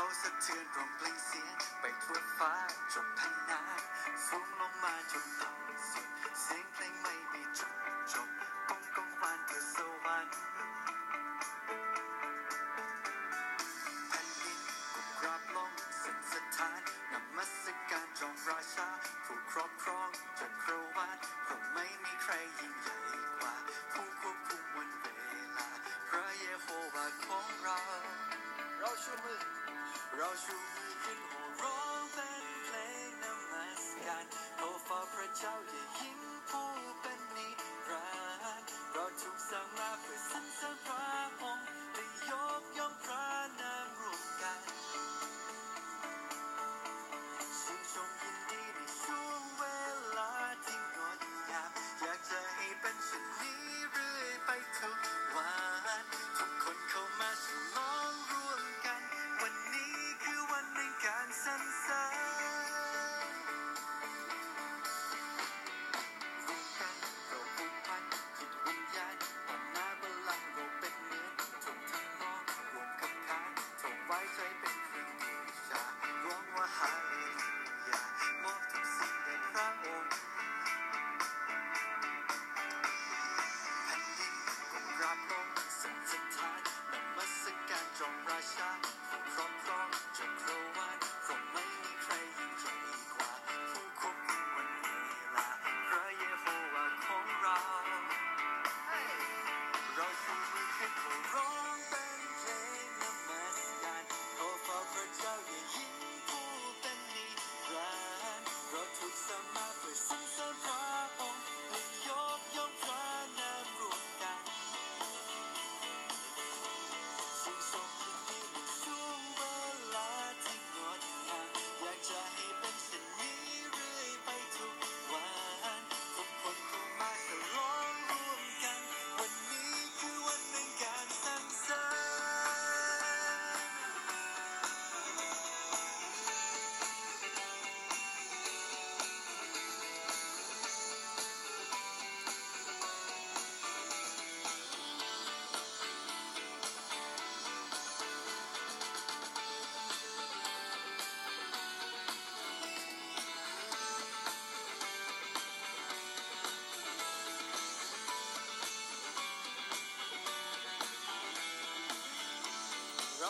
เขาสะเทือนรวมเพลงเสียงไปทั่วฟ้าจบพันนาสูงลงมาจนต่ำสุดเสียงเพลงไม่มีจุดจบกงกงวานเธอสวรรค์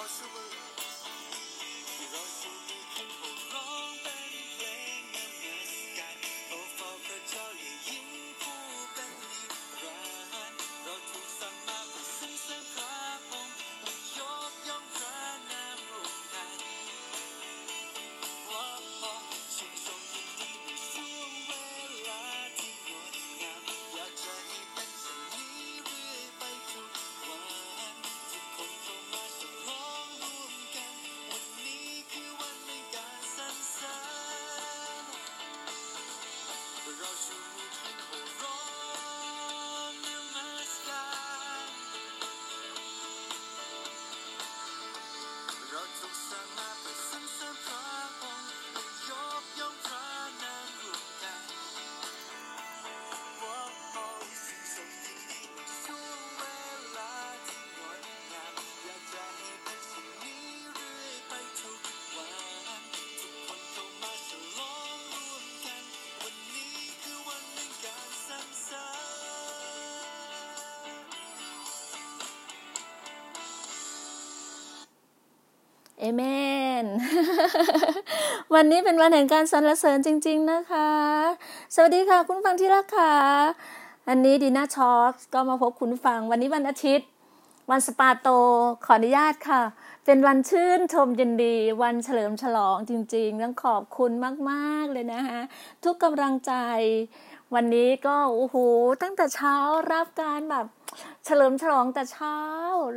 Absolutely. เมน วันนี้เป็นวันแห่งการสรรเสริญจริง ๆนะคะ สวัสดีค่ะคุณฟังที่รักค่ะ อันนี้ดีน่าช็อกก็มาพบคุณฟัง วันนี้วันอาทิตย์ วันสปาโต ขออนุญาตค่ะ เป็นวันชื่นชมยินดี วันเฉลิมฉลองจริง ๆ ต้องขอบคุณมากๆเลยนะคะทุกกำลังใจ วันนี้ก็โอ้โหตั้งแต่เช้ารับการแบบ เฉลิมฉลองแต่เช้า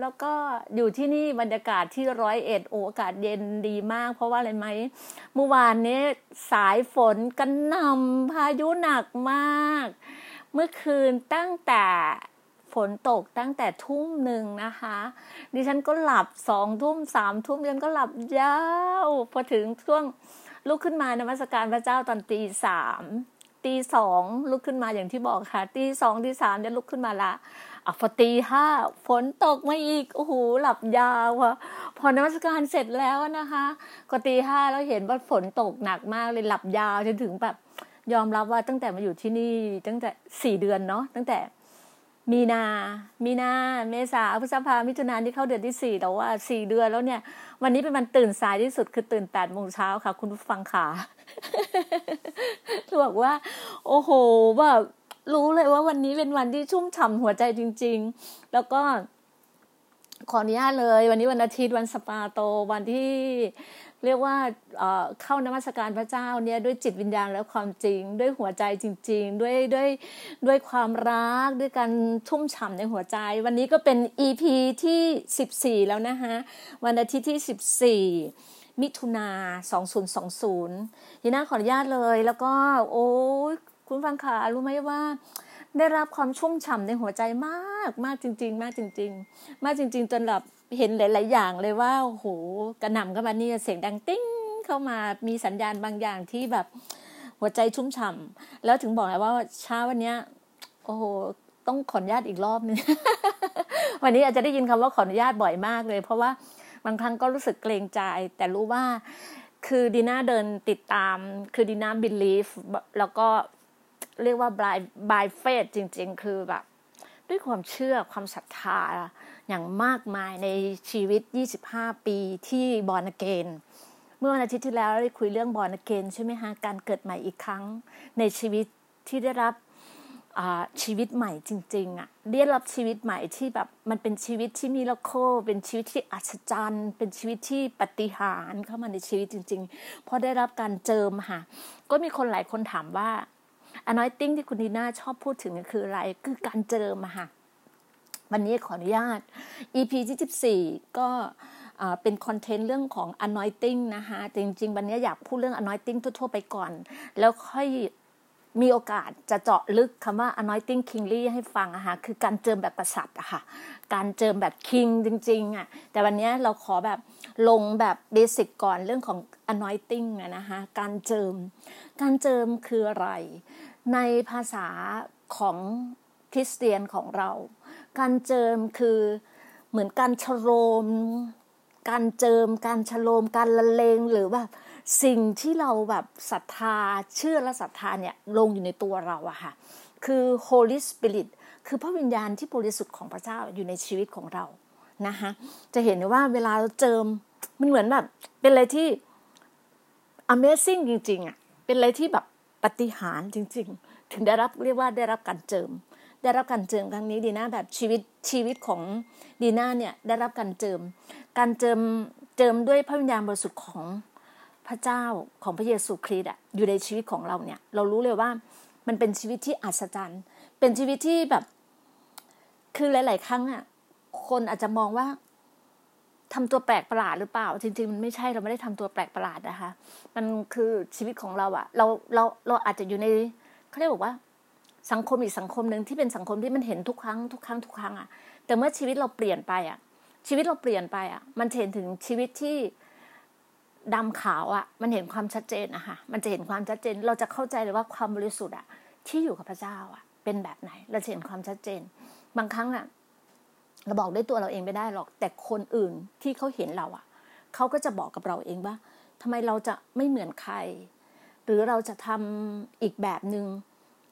แล้วก็อยู่ที่นี่บรรยากาศที่ร้อยเอ็ดโออากาศเย็นดีมาก เพราะว่าอะไรไหมเมื่อวานนี้สายฝนกันนำพายุหนักมาก เมื่อคืนตั้งแต่ฝนตกตั้งแต่ทุ่มหนึ่งนะคะ ดิฉันก็หลับสองทุ่มสามทุ่มดิฉันก็หลับยาวพอถึงช่วงลุกขึ้นมานมัสการพระเจ้าตอนตีสามตีสองลุกขึ้นมาอย่างที่บอกค่ะตีสองตีสามจะลุกขึ้นมาละ อะพอตีห้าฝนตกมาอีกโอ้โหหลับยาวอะพอนมัสการเสร็จแล้วนะคะก็ตีห้าแล้วเห็นว่าฝนตกหนักมากเลยหลับยาวจนถึงแบบยอมรับว่าตั้งแต่มาอยู่ที่นี่ตั้งแต่สี่เดือนเนาะตั้งแต่มีนา มีนา เมษา พฤษภา มิถุนายนที่เข้าเดือนที่สี่แต่ว่าสี่เดือนแล้วเนี่ย วันนี้เป็นวันตื่นสายที่สุดคือตื่นแปดโมงเช้าค่ะ คุณผู้ฟังขาบอกว่า โอ้โหแบบ รู้เลยว่าวันนี้เป็นวันที่ชุ่มฉ่ำหัวใจจริง ๆ แล้วก็ขออนุญาตเลย วันนี้วันอาทิตย์วันสปาโตวันที่เรียกว่าเข้านมัสการพระเจ้าเนี่ยด้วยจิตวิญญาณและความจริง ด้วยหัวใจจริง ๆ ด้วยด้วยด้วยความรักด้วยการชุ่มฉ่ำในหัวใจ วันนี้ก็เป็น EP ที่ 14 แล้วนะคะวันอาทิตย์ที่ 14 มิถุนา2020ยีน่าขออนุญาตเลย แล้วก็โอ้ คุณฟังขารู้ไหมว่า ได้รับความชุ่มฉ่ำในหัวใจมากมากจริง ๆ มากจริง ๆ มากจริง ๆ จนแบบเห็นหลาย ๆ อย่างเลยว่าโอ้โหกระหน่ำเข้ามานี่เสียงดังติ้งเข้ามามีสัญญาณบางอย่างที่แบบหัวใจชุ่มฉ่าแล้วถึงบอกไงว่าเช้าวันนี้โอ้โหต้องขออนุญาตอีกรอบนึงวันนี้อาจจะได้ยินคำว่าขออนุญาตบ่อยมากเลย เพราะว่าบางครั้งก็รู้สึกเกรงใจ แต่รู้ว่าคือดีน่าเดินติดตามคือดีน่า believe แล้วก็ เรียกว่า by by faith จริง ๆ คือแบบ ด้วยความเชื่อความศรัทธาอย่างมากมายในชีวิต 25 ปีที่ born again เมื่อวันอาทิตย์ที่แล้วเราได้คุยเรื่อง born again ใช่ไหมฮะการเกิดใหม่อีกครั้งในชีวิตที่ได้รับชีวิตใหม่จริงๆอะ่ะได้รับชีวิตใหม่ที่แบบมันเป็นชีวิตที่มีลโคเป็นชีวิตที่อัศจรรย์ เป็นชีวิตที่ปฏิหารเข้ามาในชีวิตจริงๆพราะได้รับการเจิมค่ะ ก็มีคนหลายคนถามว่า อนอยติ้งที่คุณดีน่าชอบพูดถึงคืออะไร คือการเจิมค่ะ วันนี้ขออนุญาต EP ที่14 ก็เป็นคอนเทนต์เรื่องของ anointing นะคะจริง ๆ วันนี้อยากพูดเรื่อง anointing ทั่ว ๆ ไปก่อน แล้วค่อยมีโอกาสจะเจาะลึกคำว่า anointing kingly ให้ฟังอะค่ะคือการเจิมแบบประสัตอะค่ะ การเจิมแบบ king จริง ๆอะแต่วันนี้เราขอแบบลงแบบเบสิกก่อนเรื่องของ anointing นะคะการเจิม การเจิมคืออะไร ในภาษาของคริสเตียนของเรา การเจิมคือเหมือนการชโลม การเจิม การชโลม การละเลงหรือว่าสิ่งที่เราแบบศรัทธาเชื่อและศรัทธาเนี่ยลงอยู่ในตัวเราอะค่ะ คือ Holy Spirit คือพระวิญญาณที่บริสุทธิ์ของพระเจ้าอยู่ในชีวิตของเรานะคะจะเห็นว่าเวลาเราเจิมมันเหมือนแบบเป็นอะไรที่ Amazing จริงๆอะเป็นอะไรที่แบบ ปฏิหารจริง ๆ ถึงได้รับเรียกว่าได้รับการเจิม ได้รับการเจิมครั้งนี้ดีน่าแบบชีวิตชีวิตของดีน่าเนี่ยได้รับการเจิม การเจิมเจิมด้วยพระวิญญาณบริสุทธิ์ของพระเจ้าของพระเยซูคริสต์อะอยู่ในชีวิตของเราเนี่ย เรารู้เลยว่ามันเป็นชีวิตที่อัศจรรย์ เป็นชีวิตที่แบบ คือหลาย ๆ ครั้งอะคนอาจจะมองว่า ทำตัวแปลกประหลาดหรือเปล่า จริง ๆ มันไม่ใช่เราไม่ได้ทำตัวแปลกประหลาดนะคะ มันคือชีวิตของเราอะเราเราเราอาจจะอยู่ในเขาเรียกว่า สังคมอีกสังคมหนึ่งที่เป็นสังคมที่มันเห็นทุกครั้งทุกครั้งทุกครั้งอะแต่เมื่อชีวิตเราเปลี่ยนไปอะชีวิตเราเปลี่ยนไปอะมันเห็นถึงชีวิตที่ดำขาวอะมันเห็นความชัดเจนนะคะมันจะเห็นความชัดเจน เราจะเข้าใจเลยว่าความบริสุทธิ์อะที่อยู่กับพระเจ้าอะเป็นแบบไหน เราเห็นความชัดเจน บางครั้งอะ เราบอกได้ตัวเราเองไม่ได้หรอก แต่คนอื่นที่เขาเห็นเราอะเขาก็จะบอกกับเราเองว่าทำไมเราจะไม่เหมือนใคร หรือเราจะทำอีกแบบหนึง่ง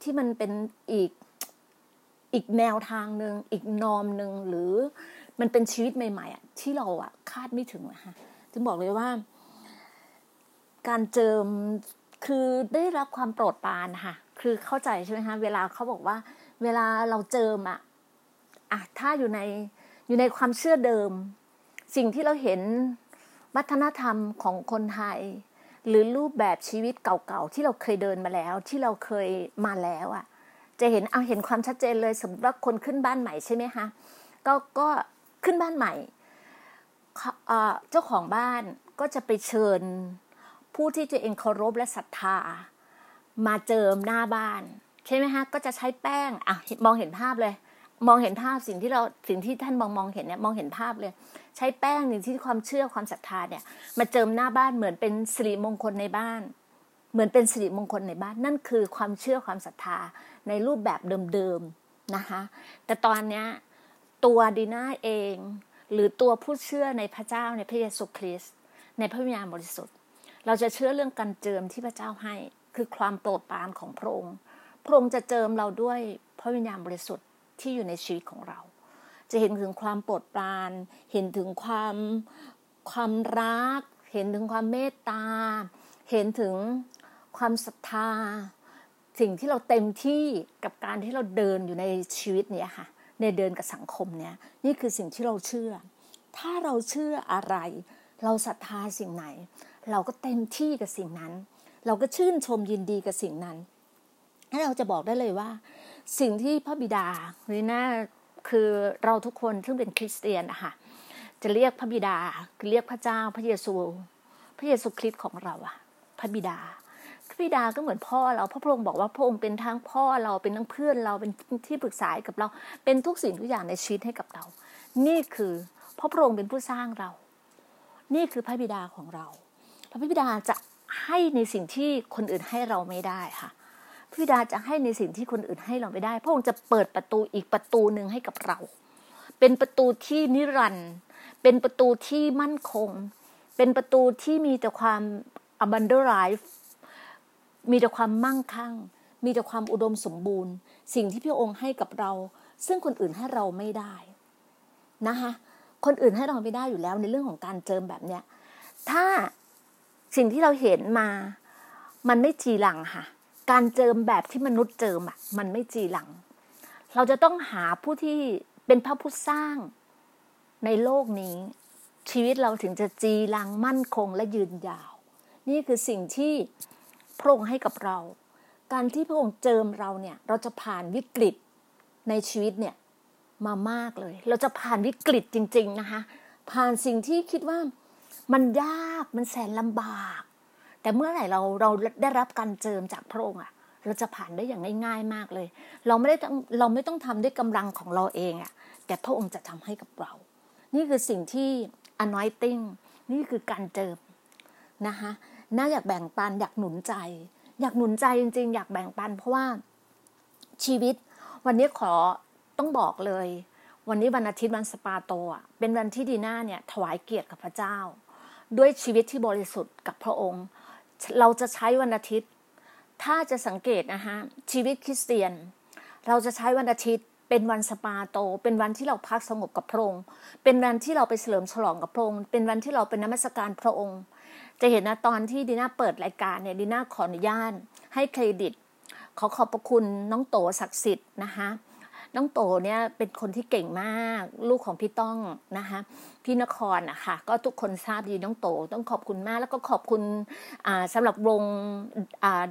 ที่มันเป็นอีกอีกแนวทางหนึ่งอีกนอมหนึ่งหรือมันเป็นชีวิตใหม่ๆอะที่เราอะคาดไม่ถึงนะคะถึงบอกเลยว่า การเจิมคือได้รับความโปรดปรานค่ะ คือเข้าใจใช่ไหมคะเวลาเขาบอกว่า เวลาเราเจิมอะ อะถ้าอยู่ในอยู่ในความเชื่อเดิม สิ่งที่เราเห็นวัฒนธรรมของคนไทย หรือรูปแบบชีวิตเก่าๆที่เราเคยเดินมาแล้ว ที่เราเคยมาแล้วอะ่ะ จะเห็นเอาเห็นความชัดเจนเลยสมมติว่าคนขึ้นบ้านใหม่ใช่ไหมคะก็ก็ขึ้นบ้านใหม่เจ้าของบ้านก็จะไปเชิญผู้ที่ตัวเองเคารพและศรัทธา มาเจิมหน้าบ้าน ใช่ไหมฮะก็จะใช้แป้งอะมองเห็นภาพเลย มองเห็นภาพสิ่งที่เราสิ่งที่ท่านมองมองเห็นเนี่ยมองเห็นภาพเลย ใช้แป้งหนึ่งที่ความเชื่อความศรัทธาเนี่ยมาเจิมหน้าบ้านเหมือนเป็นสิริมงคลในบ้าน เหมือนเป็นสิริมงคลในบ้าน นั่นคือความเชื่อความศรัทธาในรูปแบบเดิมๆนะคะ แต่ตอนเนี้ยตัวดีน่าเอง หรือตัวผู้เชื่อในพระเจ้าในพระเยซูคริสต์ในพระวิญญาณบริสุทธิ์ เราจะเชื่อเรื่องการเจิมที่พระเจ้าให้คือความโปรดปรานของพระองค์พระองค์จะเจิมเราด้วยพระวิญญาณบริสุทธิ์ ที่อยู่ในชีวิตของเรา จะเห็นถึงความโปรดปราน เห็นถึงความความรัก เห็นถึงความเมตตา เห็นถึงความศรัทธา สิ่งที่เราเต็มที่กับการที่เราเดินอยู่ในชีวิตเนี้ยค่ะ ในเดินกับสังคมเนี้ยนี่คือสิ่งที่เราเชื่อ ถ้าเราเชื่ออะไร เราศรัทธาสิ่งไหน เราก็เต็มที่กับสิ่งนั้น เราก็ชื่นชมยินดีกับสิ่งนั้นให้เราจะบอกได้เลยว่า สิ่งที่พระบิดาหรือน่าคือเราทุกคนซึ่งเป็นคริสเตียนนะคะจะเรียกพระบิดาเรียกพระเจ้าพระเยซู พระเยซูคริสต์ของเราอะพระบิดาพระบิดาก็เหมือนพ่อเราพระพระองค์บอกว่าพระองค์เป็นทั้งพ่อเราเป็นทั้งเพื่อนเราเป็นที่ปรึกษากับเรา เป็นทุกสิ่งทุกอย่างในชีวิตให้กับเรา นี่คือพระพระองค์เป็นผู้สร้างเรา นี่คือพระบิดาของเรา พระบิดาจะให้ในสิ่งที่คนอื่นให้เราไม่ได้ค่ะ พระบิดาจะให้ในสิ่งที่คนอื่นให้เราไม่ได้ พระองค์จะเปิดประตูอีกประตูหนึ่งให้กับเรา เป็นประตูที่นิรันด์เป็นประตูที่มั่นคง เป็นประตูที่มีแต่ความ abundant life มีแต่ความมั่งคั่ง มีแต่ความอุดมสมบูรณ์ สิ่งที่พระองค์ให้กับเรา ซึ่งคนอื่นให้เราไม่ได้นะคะคนอื่นให้เราไม่ได้อยู่แล้วในเรื่องของการเจิมแบบเนี้ย ถ้าสิ่งที่เราเห็นมา มันไม่จีหลังค่ะ การเจิมแบบที่มนุษย์เจิมอะมันไม่จีหลัง เราจะต้องหาผู้ที่เป็นพระผู้สร้างในโลกนี้ ชีวิตเราถึงจะจีรังมั่นคงและยืนยาว นี่คือสิ่งที่พระองค์ให้กับเรา การที่พระองค์เจิมเราเนี่ย เราจะผ่านวิกฤตในชีวิตเนี่ยมามากเลย เราจะผ่านวิกฤตจริง ๆนะคะ ผ่านสิ่งที่คิดว่ามันยากมันแสนลำบาก แต่เมื่อไหร่เราเราได้รับการเจิมจากพระองค์อะเราจะผ่านได้อย่างง่ายๆมากเลย เราไม่ได้เราไม่ต้องทำด้วยกำลังของเราเองอะแต่พระองค์จะทำให้กับเรา นี่คือสิ่งที่ anointing นี่คือการเจิมนะคะน่าอยากแบ่งปันอยากหนุนใจ อยากหนุนใจจริง ๆ อยากแบ่งปัน เพราะว่าชีวิต วันนี้ขอต้องบอกเลย วันนี้วันอาทิตย์วันสปาโตอะเป็นวันที่ดีน่าเนี่ยถวายเกียรติกับพระเจ้า ด้วยชีวิตที่บริสุทธิ์กับพระองค์ เราจะใช้วันอาทิตย์ ถ้าจะสังเกตนะคะชีวิตคริสเตียน เราจะใช้วันอาทิตย์ เป็นวันสปาโต เป็นวันที่เราพักสงบกับพระองค์เป็นวันที่เราไปเฉลิมฉลองกับพระองค์เป็นวันที่เราเป็นนมัสการพระองค์ จะเห็นนะตอนที่ดีน่าเปิดรายการเนี่ยดีน่าขออนุญาตให้เครดิตขอขอบพระคุณน้องโตศักดิ์สิทธิ์นะคะ น้องโตเนี่ยเป็นคนที่เก่งมากลูกของพี่ต้องนะคะพี่นครนะคะก็ทุกคนทราบดีน้องโต ต้องขอบคุณมาก แล้วก็ขอบคุณสำหรับวง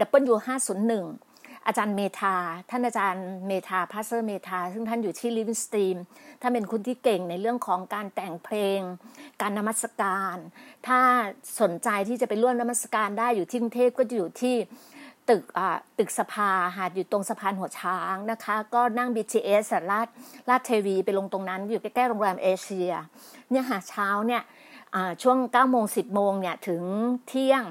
W ห้าศูนย์หนึ่งอาจารย์เมธาท่านอาจารย์เมธา pastor เมธาซึ่งท่านอยู่ที่ Living Stream ท่านเป็นคนที่เก่งในเรื่องของการแต่งเพลง การนมัสการ ถ้าสนใจที่จะไปร่วมนมัสการได้อยู่ที่กรุงเทพก็จะอยู่ที่ ตึกตึกสภาหาดอยู่ตรงสะพานหัวช้างนะคะ ก็นั่ง BTS ลาดลาดเทวีไปลงตรงนั้น อยู่ใกล้ๆโรงแรมเอเชียเนี่ยหาเช้าเนี่ยช่วง9โมง10โมงเนี่ยถึงเที่ยง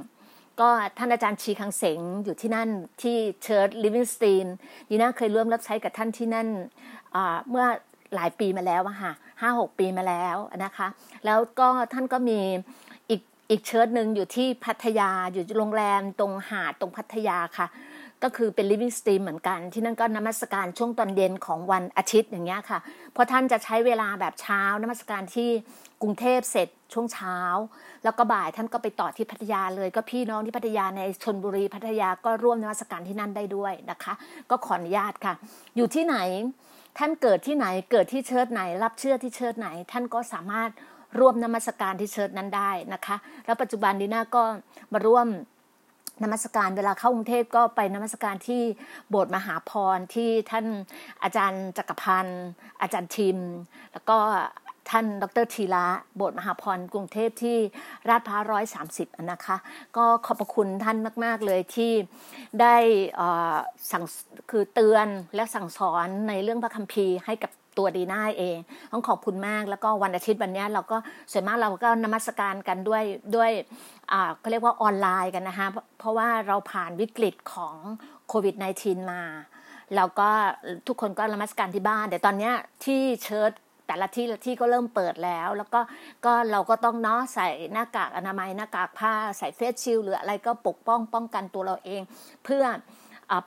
ก็ท่านอาจารย์ชีคังเสงอยู่ที่นั่นที่เชิร์ตลิฟวิงสตีนดีน่าเคยร่วมรับใช้กับท่านที่นั่นเมื่อหลายปีมาแล้วอะค่ะห้าหกปีมาแล้วนะคะ แล้วก็ท่านก็มี อีกเชิร์ตหนึ่งอยู่ที่พัทยาอยู่โรงแรมตรงหาดตรงพัทยาค่ะ ก็คือเป็น living stream เหมือนกัน ที่นั่นก็นมัสการช่วงตอนเย็นของวันอาทิตย์อย่างเงี้ยค่ะ เพราะท่านจะใช้เวลาแบบเช้านมัสการที่กรุงเทพเสร็จช่วงเช้า แล้วก็บ่ายท่านก็ไปต่อที่พัทยาเลย ก็พี่น้องที่พัทยาในชนบุรีพัทยาก็ร่วมนมัสการที่นั่นได้ด้วยนะคะ ก็ขออนุญาตค่ะ อยู่ที่ไหนท่านเกิดที่ไหนเกิดที่เชิดไหน รับเชื่อที่เชิดไหน ท่านก็สามารถ ร่วมนมัสการที่เชิดนั้นได้นะคะ แล้วปัจจุบันดีน่าก็มาร่วมนมัสการเวลาเข้ากรุงเทพก็ไปนมัสการที่โบสถ์มหาพรที่ท่านอาจารย์จักรพันธ์อาจารย์ทิม แล้วก็ท่านดรทีละโบสถ์มหาพรกรุงเทพที่ราชพร้าวร้อยสามสิบนะคะ ก็ขอบพระคุณท่านมาก ๆ เลยที่ได้สั่งคือเตือนและสั่งสอนในเรื่องพระคัมภีร์ให้กับ ตัวดีน่าเอง ต้องขอบคุณมากแล้วก็วันอาทิตย์วันนี้เราก็ส่วนมากเราก็นมัสการกันด้วยด้วยอ่าเขาเรียกว่าออนไลน์กันนะคะเพราะว่าเราผ่านวิกฤตของโควิด -19 มาแล้วก็ทุกคนก็นมัสการที่บ้าน แต่ตอนนี้ที่เชิร์ตแต่ละที่ละที่ก็เริ่มเปิดแล้ว แล้วก็ก็เราก็ต้องเนาะใส่หน้ากากอนามัยหน้ากากผ้าใส่เฟสชิลหรืออะไรก็ปกป้องป้องกันตัวเราเอง เพื่อ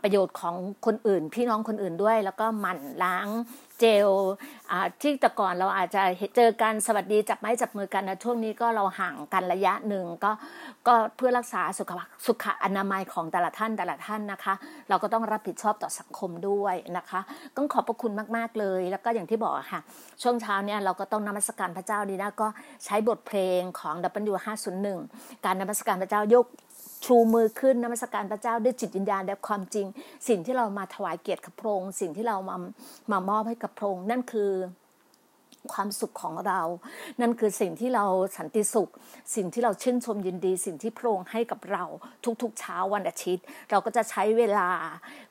ประโยชน์ของคนอื่น พี่น้องคนอื่นด้วย แล้วก็หมั่นล้าง เจลที่แต่ก่อนเราอาจจะเจอกันสวัสดีจับไม้จับมือกันนะช่วงนี้ก็เราห่างกันระยะหนึ่งก็ก็เพื่อรักษาสุขสุขอนามัยของแต่ละท่านแต่ละท่านนะคะ เราก็ต้องรับผิดชอบต่อสังคมด้วยนะคะต้องขอบพระคุณมากๆเลย แล้วก็อย่างที่บอกค่ะ ช่วงเช้าเนี่ยเราก็ต้องนมัสการพระเจ้าดีนะก็ใช้บทเพลงของ W501 การนมัสการพระเจ้ายก ชูมือขึ้นนมัสการพระเจ้าด้วยจิตวิญญาณและความจริง สิ่งที่เรามาถวายเกียรติกับพระองค์สิ่งที่เรามามามอบให้กับพระองค์นั่นคือ ความสุขของเรา นั่นคือสิ่งที่เราสันติสุข สิ่งที่เราชื่นชมยินดี สิ่งที่พระองค์ให้กับเราทุกๆเช้าวันอาทิตย์ เราก็จะใช้เวลา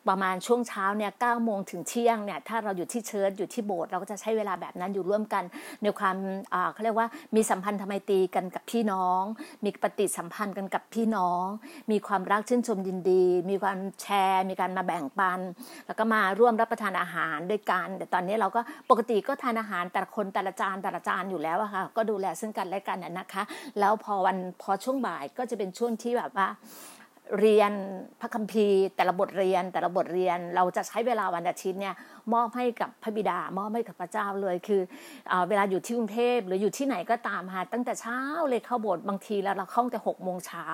ประมาณช่วงเช้าเนี่ยเก้าโมงถึงเที่ยงเนี่ยถ้าเราอยู่ที่เชิร์ชอยู่ที่โบสถ์เราก็จะใช้เวลาแบบนั้นอยู่ร่วมกัน ในความเขาเรียกว่ามีสัมพันธ์ธรรมตีกันกับพี่น้อง มีปฏิสัมพันธ์กันกับพี่น้อง มีความรักชื่นชมยินดี มีความแชร์ มีการมาแบ่งปัน แล้วก็มาร่วมรับประทานอาหารด้วยกัน แต่ตอนนี้เราก็ปกติก็ทานอาหารแต่ละคนนแต่ละจานแต่ละจานอยู่แล้วอะค่ะ ก็ดูแลซึ่งกันและกันนะคะ แล้วพอวันพอช่วงบ่ายก็จะเป็นช่วงที่แบบว่าเรียนพระคัมภีร์ แต่ละบทเรียนแต่ละบทเรียนเราจะใช้เวลาวันอาทิตย์เนี่ยมอบให้กับพระบิดามอบให้กับพระเจ้าเลยคือเวลาอยู่ที่กรุงเทพหรืออยู่ที่ไหนก็ตามค่ะตั้งแต่เช้าเลยเข้าโบสถ์บางทีแล้วเราเข้าแต่หกโมงเช้า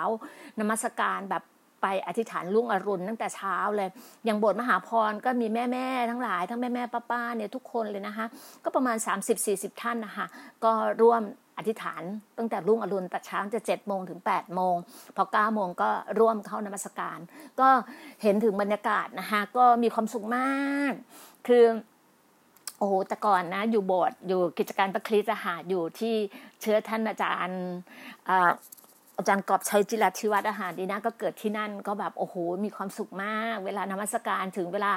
นมัสการแบบ ไปอธิษฐานลุ่งอรุณตั้งแต่เช้าเลย อย่างโบสถ์มหาพรก็มีแม่แม่ทั้งหลาย ทั้งแม่แม่ป้าป้าเนี่ยทุกคนเลยนะคะ ก็ประมาณ 30-40 ท่านนะคะก็ร่วมอธิษฐานตั้งแต่รุ่งอรุณแต่เช้าจะเจ็ดโมงถึง8ปดโมงพอเก้าโมงก็ร่วมเข้านมัสการ ก็เห็นถึงบรรยากาศนะคะก็มีความสุขมาก คือโอ้แต่ก่อนนะ อยู่โบสถ์อยู่กิจการประคริสหาอยู่ที่เชื้อท่านอาจารย์ อาจารย์กอบชัยจิรธิวัฒน์อาหารดีนะก็เกิดที่นั่นก็แบบโอ้โหมีความสุขมาก เวลานมัสการถึงเวลา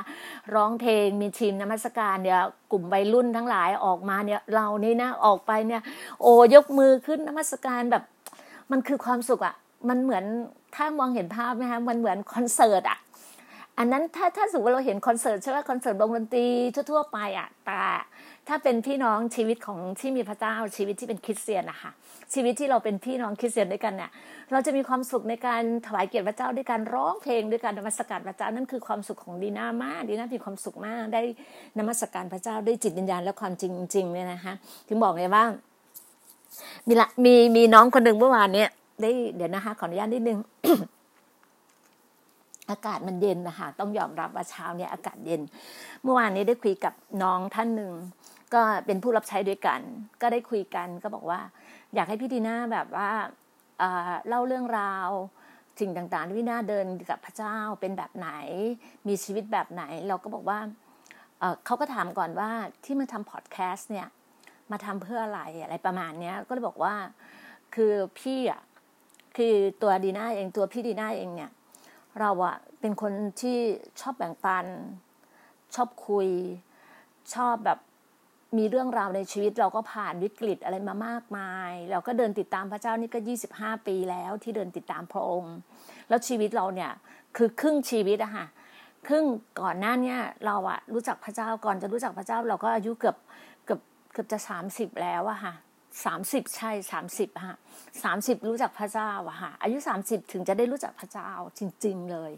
ร้องเพลงมีทีมนมัสการเนี่ยกลุ่มวัยรุ่นทั้งหลายออกมาเนี่ยเรานี่นะออกไปเนี่ย โอ้ยกมือขึ้นนมัสการแบบ มันคือความสุขอะ่ะมันเหมือนถ้ามองเห็นภาพไหมคะมันเหมือนคอนเสิร์ตอะอันนั้นถ้าถ้าสมมติเราเห็นคอนเสิร์ตใช่ไหมคอนเสิร์ตวงดนตรีทั่วๆไปอะแต่ ถ้าเป็นพี่น้องชีวิตของที่มีพระเจ้าชีวิตที่เป็นคริสเตียนนะคะชีวิตที่เราเป็นพี่น้องคริสเตียนด้วยกันเนี่ยเราจะมีความสุขในการถวายเกียรติพระเจ้าด้วยการร้องเพลงด้วยการนมัสการพระเจ้านั่นคือความสุขของดีน่ามากดีน่ามีความสุขมากได้นมัสการพระเจ้าได้จิตวิญญาณและความจริงจริงเนี่ยนะคะถึงบอกไงว่ามีละมีมีน้องคนหนึ่งเมื่อวานเนี่ยได้เดี๋ยวนะคะขออนุญาตนิดนึงอากาศมันเย็นนะคะต้องยอมรับว่าเช้าเนี่ยอากาศเย็น เมื่อวานนี้ได้คุยกับน้องท่านหนึ่ง ก็เป็นผู้รับใช้ด้วยกัน ก็ได้คุยกันก็บอกว่า อยากให้พี่ดีน่าแบบว่าเล่าเรื่องราวสิ่งต่างๆที่พี่น่าเดินกับพระเจ้าเป็นแบบไหน มีชีวิตแบบไหน เราก็บอกว่าเขาก็ถามก่อนว่าที่มาทำพอดแคสต์เนี่ยมาทำเพื่ออะไรอะไรประมาณนี้ก็เลยบอกว่าคือพี่อะคือตัวดีน่าเองตัวพี่ดีน่าเองเนี่ย เราอะเป็นคนที่ชอบแบ่งปัน ชอบคุย ชอบแบบ มีเรื่องราวในชีวิตเราก็ผ่านวิกฤตอะไรมามากมาย เราก็เดินติดตามพระเจ้านี่ก็ยี่สิบห้าปีแล้วที่เดินติดตามพระองค์ แล้วชีวิตเราเนี่ยคือครึ่งชีวิตอะค่ะครึ่งก่อนหน้านี้เราอะรู้จักพระเจ้าก่อนจะรู้จักพระเจ้า เราก็อายุเกือบเกือบเกือบจะสามสิบแล้วอะค่ะสามสิบใช่สามสิบฮะสามสิบรู้จักพระเจ้าอะค่ะอายุสามสิบถึงจะได้รู้จักพระเจ้าจริง ๆเลย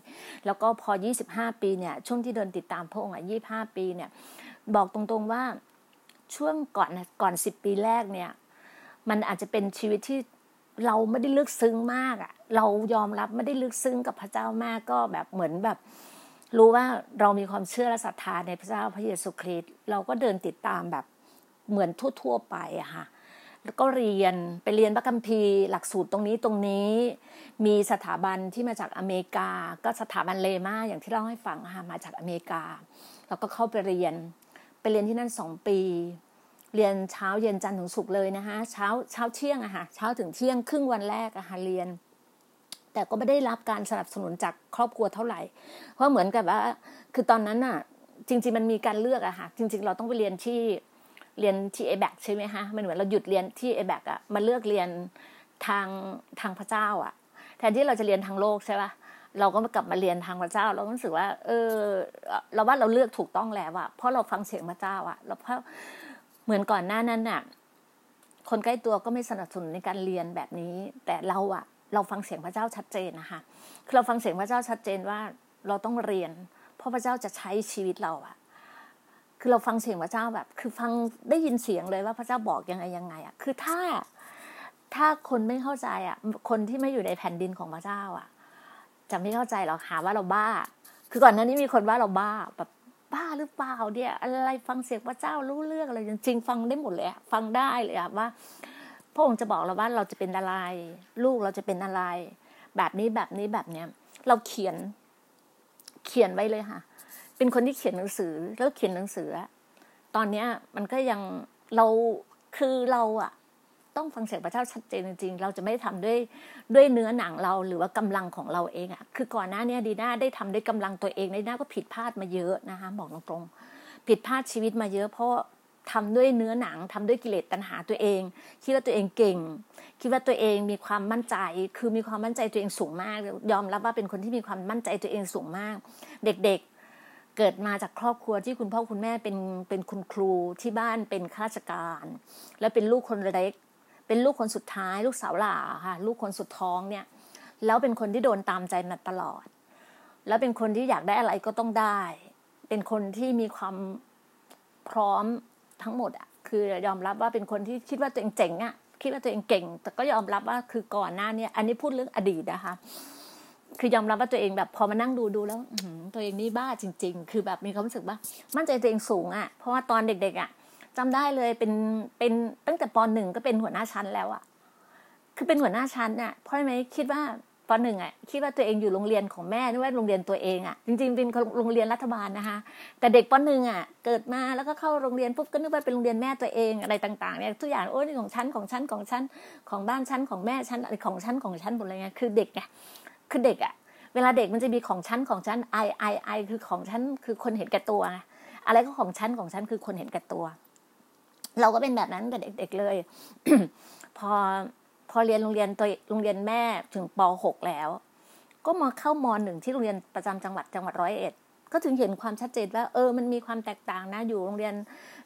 แล้วก็พอยี่สิบห้าปีเนี่ยช่วงที่เดินติดตามพระองค์อะยี่ห้าปีเนี่ยบอกตรงๆว่า ช่วงก่อนก่อนสิบปีแรกเนี่ย มันอาจจะเป็นชีวิตที่เราไม่ได้ลึกซึ้งมากอะเรายอมรับไม่ได้ลึกซึ้งกับพระเจ้ามากก็แบบเหมือนแบบ รู้ว่าเรามีความเชื่อและศรัทธาในพระเจ้าพระเยซูคริสต์เราก็เดินติดตามแบบเหมือนทั่ว ๆ ไปอะค่ะแล้วก็เรียนไปเรียนพระคัมภีร์หลักสูตรตรงนี้ตรงนี้ มีสถาบันที่มาจากอเมริกา ก็สถาบันเลมาอย่างที่เล่าให้ฟังค่ะมาจากอเมริกา แล้วก็เข้าไปเรียน ไปเรียนที่นั่นสองปี เรียนเช้าเย็นจันทร์ถึงศุกร์เลยนะคะเช้าเช้าเที่ยงอะค่ะเช้าถึงเที่ยงครึ่งวันแรกอะค่ะเรียน แต่ก็ไม่ได้รับการสนับสนุนจากครอบครัวเท่าไหร่ เพราะเหมือนกับว่า คือตอนนั้นอะจริง ๆ มันมีการเลือกอะค่ะ จริง ๆ เราต้องไปเรียนที่เรียนที่เอแบกใช่ไหมฮะมันเหมือนเราหยุดเรียนที่เอแบกอะมาเลือกเรียนทางทางพระเจ้าอะแทนที่เราจะเรียนทางโลกใช่ปะ เราก็มากลับมาเรียนทางพระเจ้า เราก็รู้สึกว่า เออ เราว่าเราเลือกถูกต้องแล้วอะเพราะเราฟังเสียงพระเจ้าอะเราเพราะเหมือนก่อนหน้านั้นน่ะคนใกล้ตัวก็ไม่สนับสนุนในการเรียนแบบนี้ แต่เราอะเราฟังเสียงพระเจ้าชัดเจนนะคะคือเราฟังเสียงพระเจ้าชัดเจนว่าเราต้องเรียน เพราะพระเจ้าจะใช้ชีวิตเราอะคือเราฟังเสียงพระเจ้าแบบ คือฟังได้ยินเสียงเลยว่าพระเจ้าบอกยังไงยังไงอะคือถ้าถ้าคนไม่เข้าใจอะคนที่ไม่อยู่ในแผ่นดินของพระเจ้าอะ จะไม่เข้าใจหรอกหาว่าเราบ้า คือก่อนหน้านี้มีคนว่าเราบ้าแบบบ้าหรือเปล่าเนี่ยอะไรฟังเสียงพระเจ้ารู้เรื่องอะไรจริงๆฟังได้หมดเลยฟังได้เลยอะว่าพระองค์จะบอกเราว่าเราจะเป็นอะไร ลูกเราจะเป็นอะไร แบบนี้แบบนี้แบบเนี้ย เราเขียน เขียนไว้เลยค่ะ เป็นคนที่เขียนหนังสือแล้วเขียนหนังสือตอนเนี้ยมันก็ยังเราคือเราอะ ต้องฟังเสียงพระเจ้าชัดเจนจริงๆ เราจะไม่ทำด้วยด้วยเนื้อหนังเราหรือว่ากำลังของเราเองอะคือก่อนหน้านี้ดีน่าได้ทำด้วยกำลังตัวเองดีน่าก็ผิดพลาดมาเยอะนะคะบอกตรงๆผิดพลาดชีวิตมาเยอะ เพราะทำด้วยเนื้อหนังทำด้วยกิเลสตัณหาตัวเอง คิดว่าตัวเองเก่ง คิดว่าตัวเองมีความมั่นใจ คือมีความมั่นใจตัวเองสูงมาก ยอมรับว่าเป็นคนที่มีความมั่นใจตัวเองสูงมาก เด็กๆเกิดมาจากครอบครัวที่คุณพ่อคุณแม่เป็นเป็นคุณครูที่บ้านเป็นข้าราชการ และเป็นลูกคนเล็ก เป็นลูกคนสุดท้าย ลูกสาวหล่าค่ะ ลูกคนสุดท้องเนี่ย แล้วเป็นคนที่โดนตามใจมาตลอด แล้วเป็นคนที่อยากได้อะไรก็ต้องได้ เป็นคนที่มีความพร้อมทั้งหมดอะคือยอมรับว่าเป็นคนที่คิดว่าตัวเองเจ๋งอะคิดว่าตัวเองเก่ง แต่ก็ยอมรับว่าคือก่อนหน้านี้อันนี้พูดเรื่องอดีตนะคะ คือยอมรับว่าตัวเองแบบพอมานั่งดูดูแล้วตัวเองนี่บ้าจริง ๆ คือแบบมีความรู้สึกว่า มั่นใจตัวเองสูงอะ เพราะว่าตอนเด็กๆอะ จำได้เลยเป็นเป็นตั้งแต่ปหนึ่งก็เป็นหัวหน้าชั้นแล้วอะคือเป็นหัวหน้าชั้นเนี่ยเพราะไหมคิดว่าปหนึ่งอะคิดว่าตัวเองอยู่โรงเรียนของแม่นึกว่าโรงเรียนตัวเองอะจริงๆเป็นโรงเรียนรัฐบาลนะคะ แต่เด็กปหนึ่งอะเกิดมาแล้วก็เข้าโรงเรียนปุ๊บก็นึกว่าเป็นโรงเรียนแม่ตัวเองอะไรต่างๆเนี่ยทุกอย่างโอ้นี่ของชั้นของชั้นของชั้นของบ้านชั้นของแม่ชั้นอะไรของชั้นของชั้นหมดเลยไงคือเด็กไงคือเด็กอะเวลาเด็กมันจะมีของชั้นของชั้นไอไอไอคือของชั้นคือคนเห็นแก่ตัวอะไรก็ของชั้นของชั้นคือคนเห็นแก่ตัว เราก็เป็นแบบนั้นแต่เด็กๆเลย พอพอเรียนโรงเรียนตัวโรงเรียนแม่ถึงป .6 แล้ว ก็มาเข้ามหนึ่งที่โรงเรียนประจำจังหวัดจังหวัดร้อยเอ็ดก็ถึงเห็นความชัดเจนว่าเออมันมีความแตกต่างนะ อยู่โรงเรียน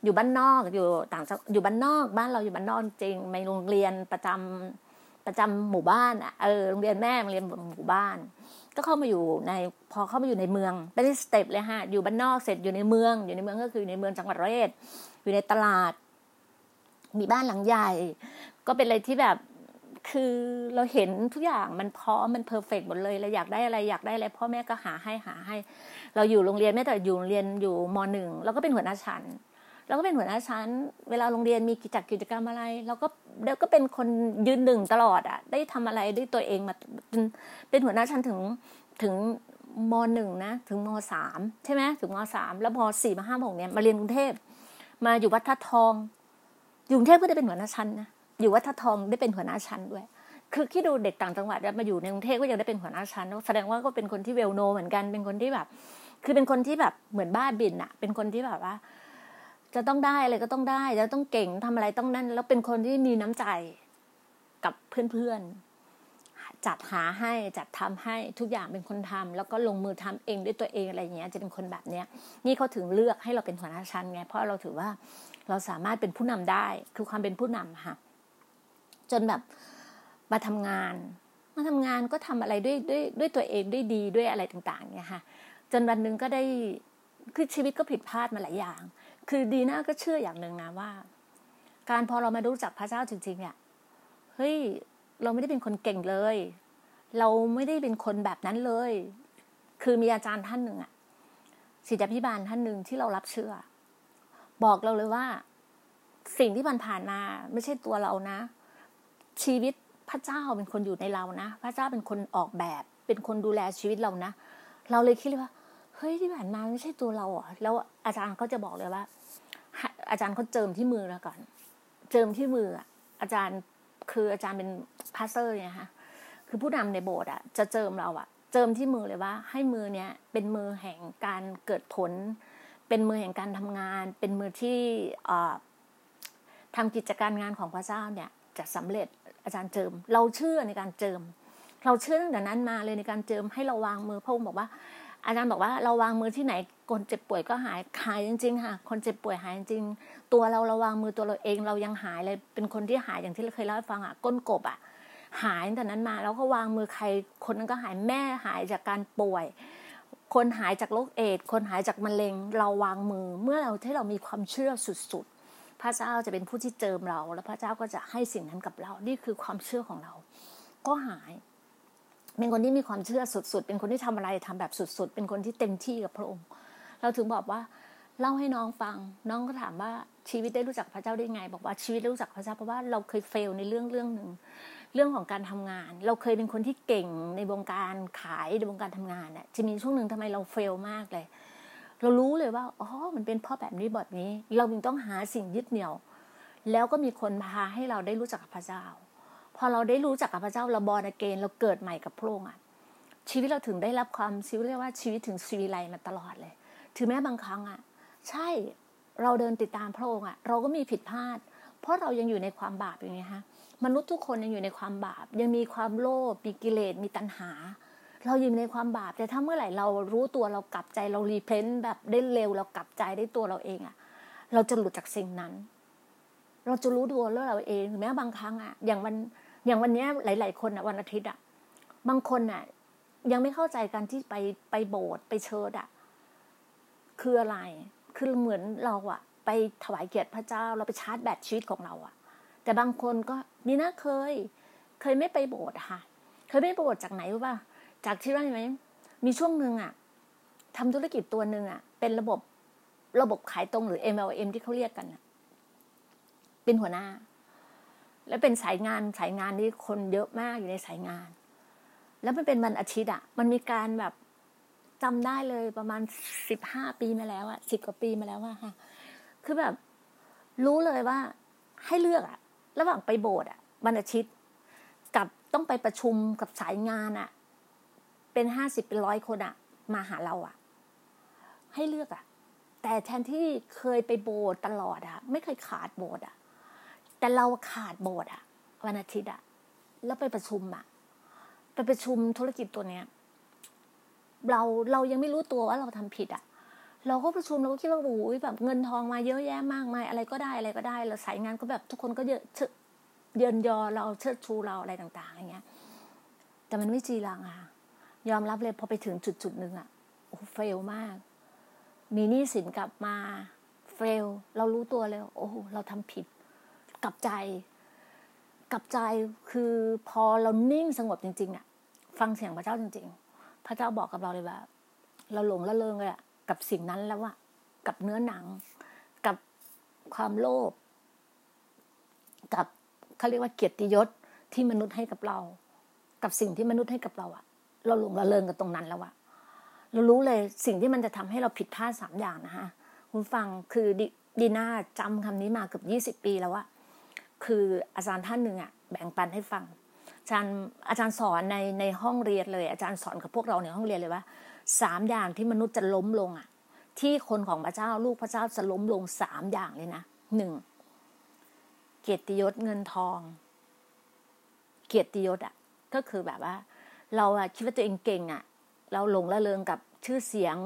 อยู่บ้านนอกอยู่ต่างอยู่บ้านนอกบ้านเราอยู่บ้านนอกจริงในโรงเรียนประจำประจำหมู่บ้านอะเออโรงเรียนแม่โรงเรียนหมู่บ้าน ก็เข้ามาอยู่ในพอเข้ามาอยู่ในเมืองเป็น step เลยฮะอยู่บ้านนอกเสร็จอยู่ในเมือง อยู่ในเมืองก็คืออยู่ในเมืองจังหวัดร้อยเอ็ดอยู่ในตลาด มีบ้านหลังใหญ่ ก็เป็นอะไรที่แบบคือเราเห็นทุกอย่างมันพร้อมมัน perfect หมดเลยเราอยากได้อะไรอยากได้อะไรพ่อแม่ก็หาให้หาให้ เราอยู่โรงเรียนแม้แต่อยู่โรงเรียนอยู่มหนึ่งเราก็เป็นหัวหน้าชั้นเราก็เป็นหัวหน้าชั้น เวลาโรงเรียนมีกิจกิจกรรมอะไร เราก็เดี๋ยวก็เป็นคนยืนหนึ่งตลอดอะ ได้ทำอะไรด้วยตัวเองมาเป็นหัวหน้าชั้นถึงถึงมหนึ่งนะถึงมสามใช่ไหมถึงมสามแล้วมสี่มาห้าหกเนี่ยมาเรียนกรุงเทพมาอยู่วัดทัดทอง อยู่กรุงเทพก็ได้เป็นหัวหน้าชั้นนะอยู่วัดทัดทองได้เป็นหัวหน้าชั้นด้วย คือคิดดูเด็กต่างจังหวัดมาอยู่ในกรุงเทพก็ยังได้เป็นหัวหน้าชั้นแสดงว่าก็เป็นคนที่เวลโนเหมือนกันเป็นคนที่แบบ คือเป็นคนที่แบบเหมือนบ้าบินอะเป็นคนที่แบบว่า จะต้องได้อะไรก็ต้องได้จะต้องเก่งทำอะไรต้องนั่น แล้วเป็นคนที่มีน้ำใจกับเพื่อนๆจัดหาให้จัดทำให้ทุกอย่างเป็นคนทำแล้วก็ลงมือทำเองด้วยตัวเองอะไรอย่างเงี้ย จะเป็นคนแบบเนี้ย นี่เขาถึงเลือกให้เราเป็นหัวหน้าชั้นไงเพราะเราถือว่า เราสามารถเป็นผู้นำได้ คือความเป็นผู้นำค่ะ จนแบบมาทำงาน มาทำงานก็ทำอะไรด้วยด้วยด้วยตัวเองด้วยดีด้วยอะไรต่างๆเนี่ยค่ะ จนวันหนึ่งก็ได้คือชีวิตก็ผิดพลาดมาหลายอย่าง คือดีน่าก็เชื่ออย่างหนึ่งนะว่า การพอเรามารู้จักพระเจ้าจริงๆเนี่ยเฮ้ยเราไม่ได้เป็นคนเก่งเลย เราไม่ได้เป็นคนแบบนั้นเลย คือมีอาจารย์ท่านหนึ่งอะศิษยาพิบาลท่านหนึ่งที่เรารับเชื่อ บอกเราเลยว่า สิ่งที่มันผ่านมาไม่ใช่ตัวเรานะ ชีวิตพระเจ้าเป็นคนอยู่ในเรานะ พระเจ้าเป็นคนออกแบบ เป็นคนดูแลชีวิตเรานะ เราเลยคิดเลยว่า เฮ้ยที่ผ่านมาไม่ใช่ตัวเราอะแล้วอาจารย์เขาจะบอกเลยว่า อาจารย์เขาเจิมที่มือแล้วก่อน เจิมที่มืออาจารย์คืออาจารย์เป็นพาสเตอร์เนี่ยค่ะคือผู้นำในโบสถ์อะจะเจิมเราอะ เจิมที่มือเลยว่า ให้มือเนี้ยเป็นมือแห่งการเกิดผล เป็นมือแห่งการทำงาน เป็นมือที่ทำกิจการงานของพระเจ้าเนี่ยจะสำเร็จอาจารย์เจิม เราเชื่อในการเจิม เราเชื่อตั้งแต่นั้นมาเลยในการเจิมให้เราวางมือพระองค์บอกว่า อาจารย์บอกว่าเราวางมือที่ไหนคนเจ็บป่วยก็หายหายจริง ๆ ค่ะ คนเจ็บป่วยหายจริง ตัวเราเราวางมือตัวเราเองเรายังหายเลยเป็นคนที่หายอย่างที่เราเคยเล่าให้ฟังอะก้นกบอะหายตั้งแต่นั้นมาแล้วก็วางมือใครคนนั้นก็หายแม่หายจากการป่วย คนหายจากโรคเอดคนหายจากมะเร็ง เราวางมือ เมื่อเราที่เรามีความเชื่อสุดๆ พระเจ้าจะเป็นผู้ที่เจิมเรา แล้วพระเจ้าก็จะให้สิ่งนั้นกับเรา นี่คือความเชื่อของเรา ก็หาย เป็นคนที่มีความเชื่อสุดๆ เป็นคนที่ทำอะไรทำแบบสุดๆ เป็นคนที่เต็มที่กับพระองค์ เราถึงบอกว่าเล่าให้น้องฟัง น้องก็ถามว่าชีวิตได้รู้จักพระเจ้าได้ไง บอกว่าชีวิตได้รู้จักพระเจ้าเพราะว่าเราเคยเฟลในเรื่องเรื่องหนึ่ง เรื่องของการทำงาน เราเคยเป็นคนที่เก่งในวงการขายในวงการทำงานเนี่ยจะมีช่วงหนึ่งทำไมเราเฟลมากเลย เรารู้เลยว่าอ๋อมันเป็นพราะแบบนี้แบบนี้ เราจึงต้องหาสิ่งยึดเหนี่ยว แล้วก็มีคนพาให้เราได้รู้จักกับพระเจ้า พอเราได้รู้จักกับพระเจ้าเราบอลเกนเราเกิดใหม่กับพระองค์อะชีวิตเราถึงได้รับความชีวิตเรียกว่าชีวิตถึงชีวิไลมาตลอดเลย ถึงแม้บางครั้งอะ ใช่เราเดินติดตามพระองค์อะ เราก็มีผิดพลาด เพราะเรายังอยู่ในความบาปอย่างนี้ฮะ มนุษย์ทุกคนยังอยู่ในความบาป ยังมีความโลภมีกิเลสมีตัณหา เราอยู่ในความบาป แต่ถ้าเมื่อไหร่เรารู้ตัวเรากลับใจเรารีเพนแบบได้เร็วเรากลับใจได้ตัวเราเองอะเราจะหลุดจากสิ่งนั้น เราจะรู้ตัวเราเองแม้บางครั้งอะอย่างวันอย่างวันนี้หลาย ๆ คนอะวันอาทิตย์อะบางคนอะยังไม่เข้าใจการที่ไปไปโบสถ์ไปเชิดอะคืออะไร คือเหมือนเราอะไปถวายเกียรติพระเจ้า เราไปชาร์จแบตชีวิตของเราอะ แต่บางคนก็นี่นะเคย เคยไม่ไปโบสถ์ค่ะ เคยไม่โบสถ์จากไหนรู้ป่ะจากที่ว่าไหมมีช่วงหนึ่งอะทำธุรกิจตัวหนึ่งอะเป็นระบบระบบขายตรงหรือ MLM ที่เขาเรียกกันอะเป็นหัวหน้า แล้วเป็นสายงานสายงานนี้คนเยอะมากอยู่ในสายงาน แล้วมันเป็นวันอาทิตย์อะมันมีการแบบจำได้เลยประมาณสิบห้าปีมาแล้วอะสิบกว่าปีมาแล้วอะค่ะ คือแบบรู้เลยว่าให้เลือกอะ ระหว่างไปโบสถ์อะวันอาทิตย์กับต้องไปประชุมกับสายงานอะ เป็นห้าสิบเป็นร้อยคนอะ มาหาเราอะ ให้เลือกอะ แต่แทนที่เคยไปโบสถ์ตลอดอะ ไม่เคยขาดโบสถ์อะ แต่เราขาดโบสถ์อะ วันอาทิตย์อะ แล้วไปประชุมอะ ไปประชุมธุรกิจตัวเนี้ย เราเรายังไม่รู้ตัวว่าเราทำผิดอะ เราก็ประชุมเราก็คิดว่าโอ้ยแบบเงินทองมาเยอะแยะมากมายอะไรก็ได้อะไรก็ได้เราสายงานก็แบบทุกคนก็เยอะเยินยอเราเชิดชูเราอะไรต่าง ๆ อย่างเงี้ย แต่มันไม่จีรังอะยอมรับเลยพอไปถึงจุดจุดหนึ่งอะโอ้เฟลมาก มีหนี้สินกลับมาเฟลเรารู้ตัวเลย โอ้เราทำผิด กลับใจ กลับใจคือพอเรานิ่งสงบจริงๆอะฟังเสียงพระเจ้าจริง ๆ พระเจ้าบอกกับเราเลยว่าเราหลงละเลงเลยอะ กับสิ่งนั้นแล้วอะกับเนื้อหนัง กับความโลภกับเขาเรียกว่าเกียรติยศที่มนุษย์ให้กับเรา กับสิ่งที่มนุษย์ให้กับเราอะเราหลงละเลงกับตรงนั้นแล้วอะเรารู้เลยสิ่งที่มันจะทำให้เราผิดพลาดสามอย่างนะคะคุณฟังคือดีน่าจำคำนี้มาเกือบยี่สิบปีแล้วอะคืออาจารย์ท่านหนึ่งอะแบ่งปันให้ฟังอาจารย์อาจารย์สอนในในห้องเรียนเลย อาจารย์สอนกับพวกเราในห้องเรียนเลยว่า สามอย่างที่มนุษย์จะล้มลงอะ ที่คนของพระเจ้าลูกพระเจ้าจะล้มลงสามอย่างเลยนะหนึ่งเกียรติยศเงินทอง เกียรติยศอะ ก็คือแบบว่า เราอะคิดว่าตัวเองเก่งอะ เราหลงละเลงกับชื่อเสียง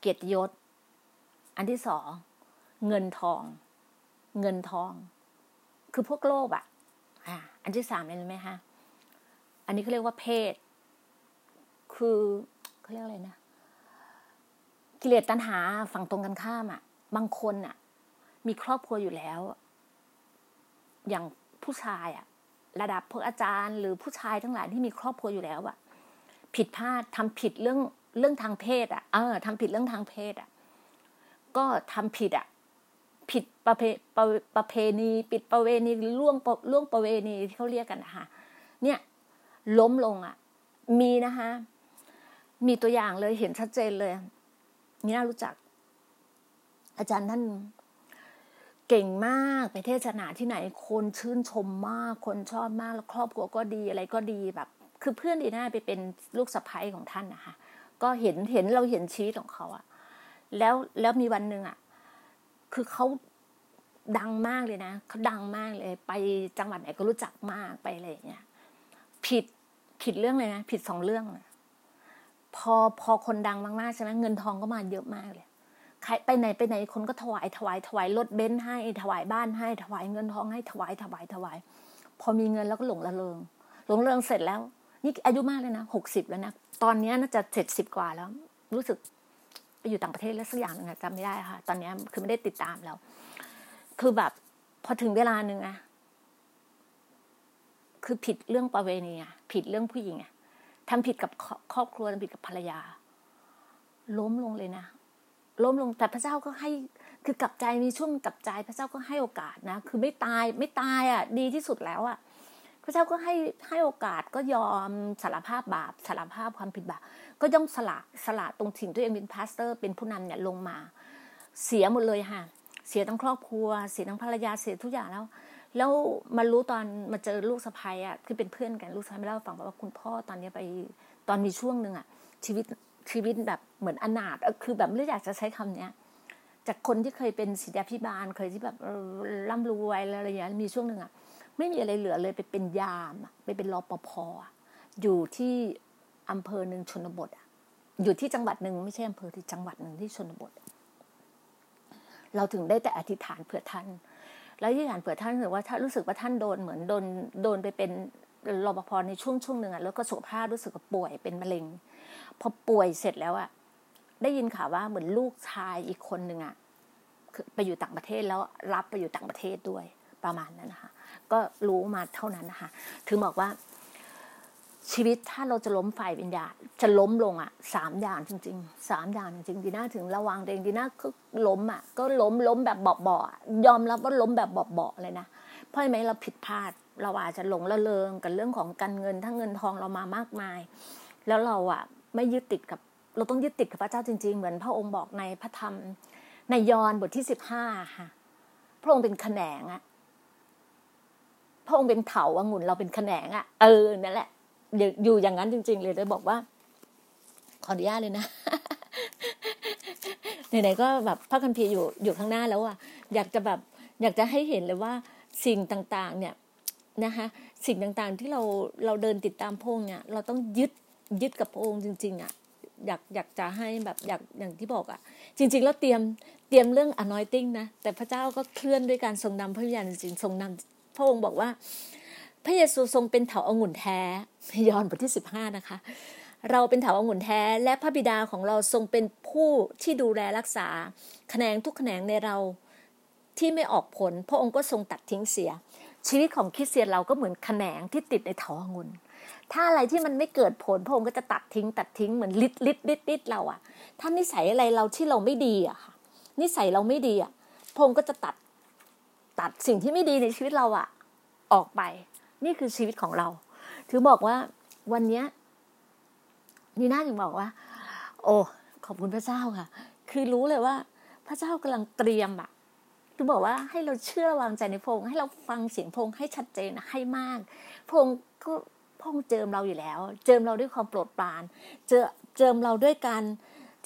เกียรติยศ อันที่สองเงินทอง เงินทอง คือพวกโลภอะอ่าอันที่สามเลยไหมคะอันนี้เขาเรียกว่าเพศ คือ เขาเรียกอะไรนะกิเลสตัณหาฝั่งตรงกันข้ามอะ บางคนอะ มีครอบครัวอยู่แล้ว อย่างผู้ชายอะ ระดับพวกอาจารย์ หรือผู้ชายทั้งหลายที่มีครอบครัวอยู่แล้วอะ ผิดพลาดทำผิดเรื่องเรื่องทางเพศอะเออทำผิดเรื่องทางเพศอะ ก็ทำผิดอะผิดประเพประประเพณีปิดประเวณีล่วงล่วงประเวณีที่เขาเรียกกันนะคะเนี่ย ล้มลงอะ มีนะคะ มีตัวอย่างเลยเห็นชัดเจนเลยมีน่ารู้จัก อาจารย์ท่านเก่งมากไปเทศนาที่ไหนคนชื่นชมมาก คนชอบมากแล้วครอบครัวก็ดีอะไรก็ดีแบบ คือเพื่อนดีน่าไปเป็นลูกสะใภ้ของท่านนะคะก็เห็นเห็นเราเห็นชีวิตของเขาอะแล้วแล้วมีวันหนึ่งอะคือเขาดังมากเลยนะเขาดังมากเลย ไปจังหวัดไหนก็รู้จักมากไปอะไรอย่างเงี้ยผิดผิดเรื่องเลยนะผิดสองเรื่องนะ พอพอคนดังมากๆใช่ไหมเงินทองก็มาเยอะมากเลยใครไปไหนไปไหนคนก็ถวายถวายถวายรถเบนซ์ให้ถวายบ้านให้ถวายเงินทองให้ถวายถวายถวาย พอมีเงินแล้วก็หลงละเริง หลงละเริงเสร็จแล้ว นี่อายุมากเลยนะหกสิบแล้วนะตอนนี้น่าจะเจ็ดสิบกว่าแล้ว รู้สึกไปอยู่ต่างประเทศแล้วสักอย่างหนึ่งจำไม่ได้ค่ะ ตอนนี้คือไม่ได้ติดตามแล้ว คือแบบพอถึงเวลาหนึ่งอะคือผิดเรื่องประเวณีอะผิดเรื่องผู้หญิงอะ ทำผิดกับครอบครัวทำผิดกับภรรยา ล้มลงเลยนะ ล้มลงแต่พระเจ้าก็ให้คือกลับใจมีช่วงกลับใจ พระเจ้าก็ให้โอกาสนะ คือไม่ตายไม่ตายอะ ดีที่สุดแล้วอะพระเจ้าก็ให้ให้โอกาสก็ยอมสารภาพบาปสารภาพความผิดบาปก็ยอมสละสละตรงที่ตัวเองเป็น pastor เป็นผู้นำเนี่ยลงมา เสียหมดเลยค่ะ เสียทั้งครอบครัว เสียทั้งภรรยาเสียทุกอย่างแล้ว แล้วมารู้ตอนมาเจอลูกสะพ้ายอะคือเป็นเพื่อนกันลูกสะพ้ายไม่เล่าฟังว่าคุณพ่อตอนนี้ไปตอนมีช่วงหนึ่งอะ ชีวิตชีวิตแบบเหมือนอนาถคือแบบไม่อยากจะใช้คำเนี้ยจากคนที่เคยเป็นศิษยาพิบาลเคยที่แบบร่ำรวยอะไรอย่างเงี้ยมีช่วงหนึ่งอะไม่มีอะไรเหลือเลยไปเป็นยามไปเป็นรอปภอยู่ที่อำเภอหนึ่งชนบทอะอยู่ที่จังหวัดหนึ่งไม่ใช่อำเภอที่จังหวัดหนึ่งที่ชนบท เราถึงได้แต่อธิษฐานเผื่อท่าน แล้วอธิษฐานเผื่อท่านรู้สึกว่าถ้ารู้สึกว่าท่านโดนเหมือนโดนโดนไปเป็นรปภในช่วงช่วงหนึ่งอะแล้วก็สุขภาพรู้สึกว่าป่วยเป็นมะเร็ง พอป่วยเสร็จแล้วอะได้ยินข่าวว่าเหมือนลูกชายอีกคนหนึ่งอะไปอยู่ต่างประเทศแล้วรับไปอยู่ต่างประเทศด้วยประมาณนั้นนะคะก็รู้มาเท่านั้นนะคะถึงบอกว่า ชีวิตถ้าเราจะล้มฝ่ายวิญญาณจะล้มลงอะสามอย่างจริงๆสามอย่างจริงดีน่าถึงระวังเองดีน่าก็ล้มอะก็ล้มล้มแบบเบาๆยอมรับว่าล้มแบบเบาๆเลยนะเพราะไหมเราผิดพลาดเราอาจจะหลงละเลงกับเรื่องของการเงินถ้าเงินทองเรามามากมาย แล้วเราอะไม่ยึดติดกับ เราต้องยึดติดกับพระเจ้าจริง ๆ เหมือนพระองค์บอกในพระธรรมในยอห์นบทที่สิบห้าค่ะพระองค์เป็นแขนงอะพระองค์เป็นเถาองุ่นเราเป็นแขนงอะเออนั่นแหละ อยู่อย่างนั้นจริง ๆ เลยเลยบอกว่า ขออนุญาตเลยนะไหนๆก็แบบพระคัมภีร์อยู่อยู่ข้างหน้าแล้วอะอยากจะแบบอยากจะให้เห็นเลยว่าสิ่งต่างๆ เนี่ยนะคะสิ่งต่างๆที่เราเราเดินติดตามพงเนี่ย เราต้องยึดยึดกับพระองค์จริง ๆ อะ อยากอยากจะให้แบบอยากอย่างที่บอกอะ จริง ๆ แล้วเตรียมเตรียมเรื่อง anointing นะแต่พระเจ้าก็เคลื่อนด้วยการทรงนำพระวิญญาณจริงทรงนำพระองค์บอกว่า พระเยซูทรงเป็นเถาองุ่นแท้ ยอห์นบทที่สิบห้านะคะ เราเป็นเถาองุ่นแท้และพระบิดาของเราทรงเป็นผู้ที่ดูแลรักษาแขนงทุกแขนงในเราที่ไม่ออกผล พระองค์ก็ทรงตัดทิ้งเสีย ชีวิตของคริสเตียนเราก็เหมือนแขนงที่ติดในเถาองุ่นถ้าอะไรที่มันไม่เกิดผลพระองค์ก็จะตัดทิ้ง ตัดทิ้งเหมือนลิดลิดลิดลิดเราอะถ้านิสัยอะไรเราที่เราไม่ดีอะค่ะ นิสัยเราไม่ดีอะพระองค์ก็จะตัดตัดสิ่งที่ไม่ดีในชีวิตเราอะออกไป นี่คือชีวิตของเรา ถือบอกว่าวันเนี้ยนีน่าถึงบอกว่า โอ้ขอบคุณพระเจ้าค่ะ คือรู้เลยว่า พระเจ้ากำลังเตรียมอะคือบอกว่าให้เราเชื่อวางใจในพงให้เราฟังเสียงพงให้ชัดเจนให้มาก พงก็พงเจิมเราอยู่แล้ว เจิมเราด้วยความโปรดปราน เจอเจิมเราด้วยการ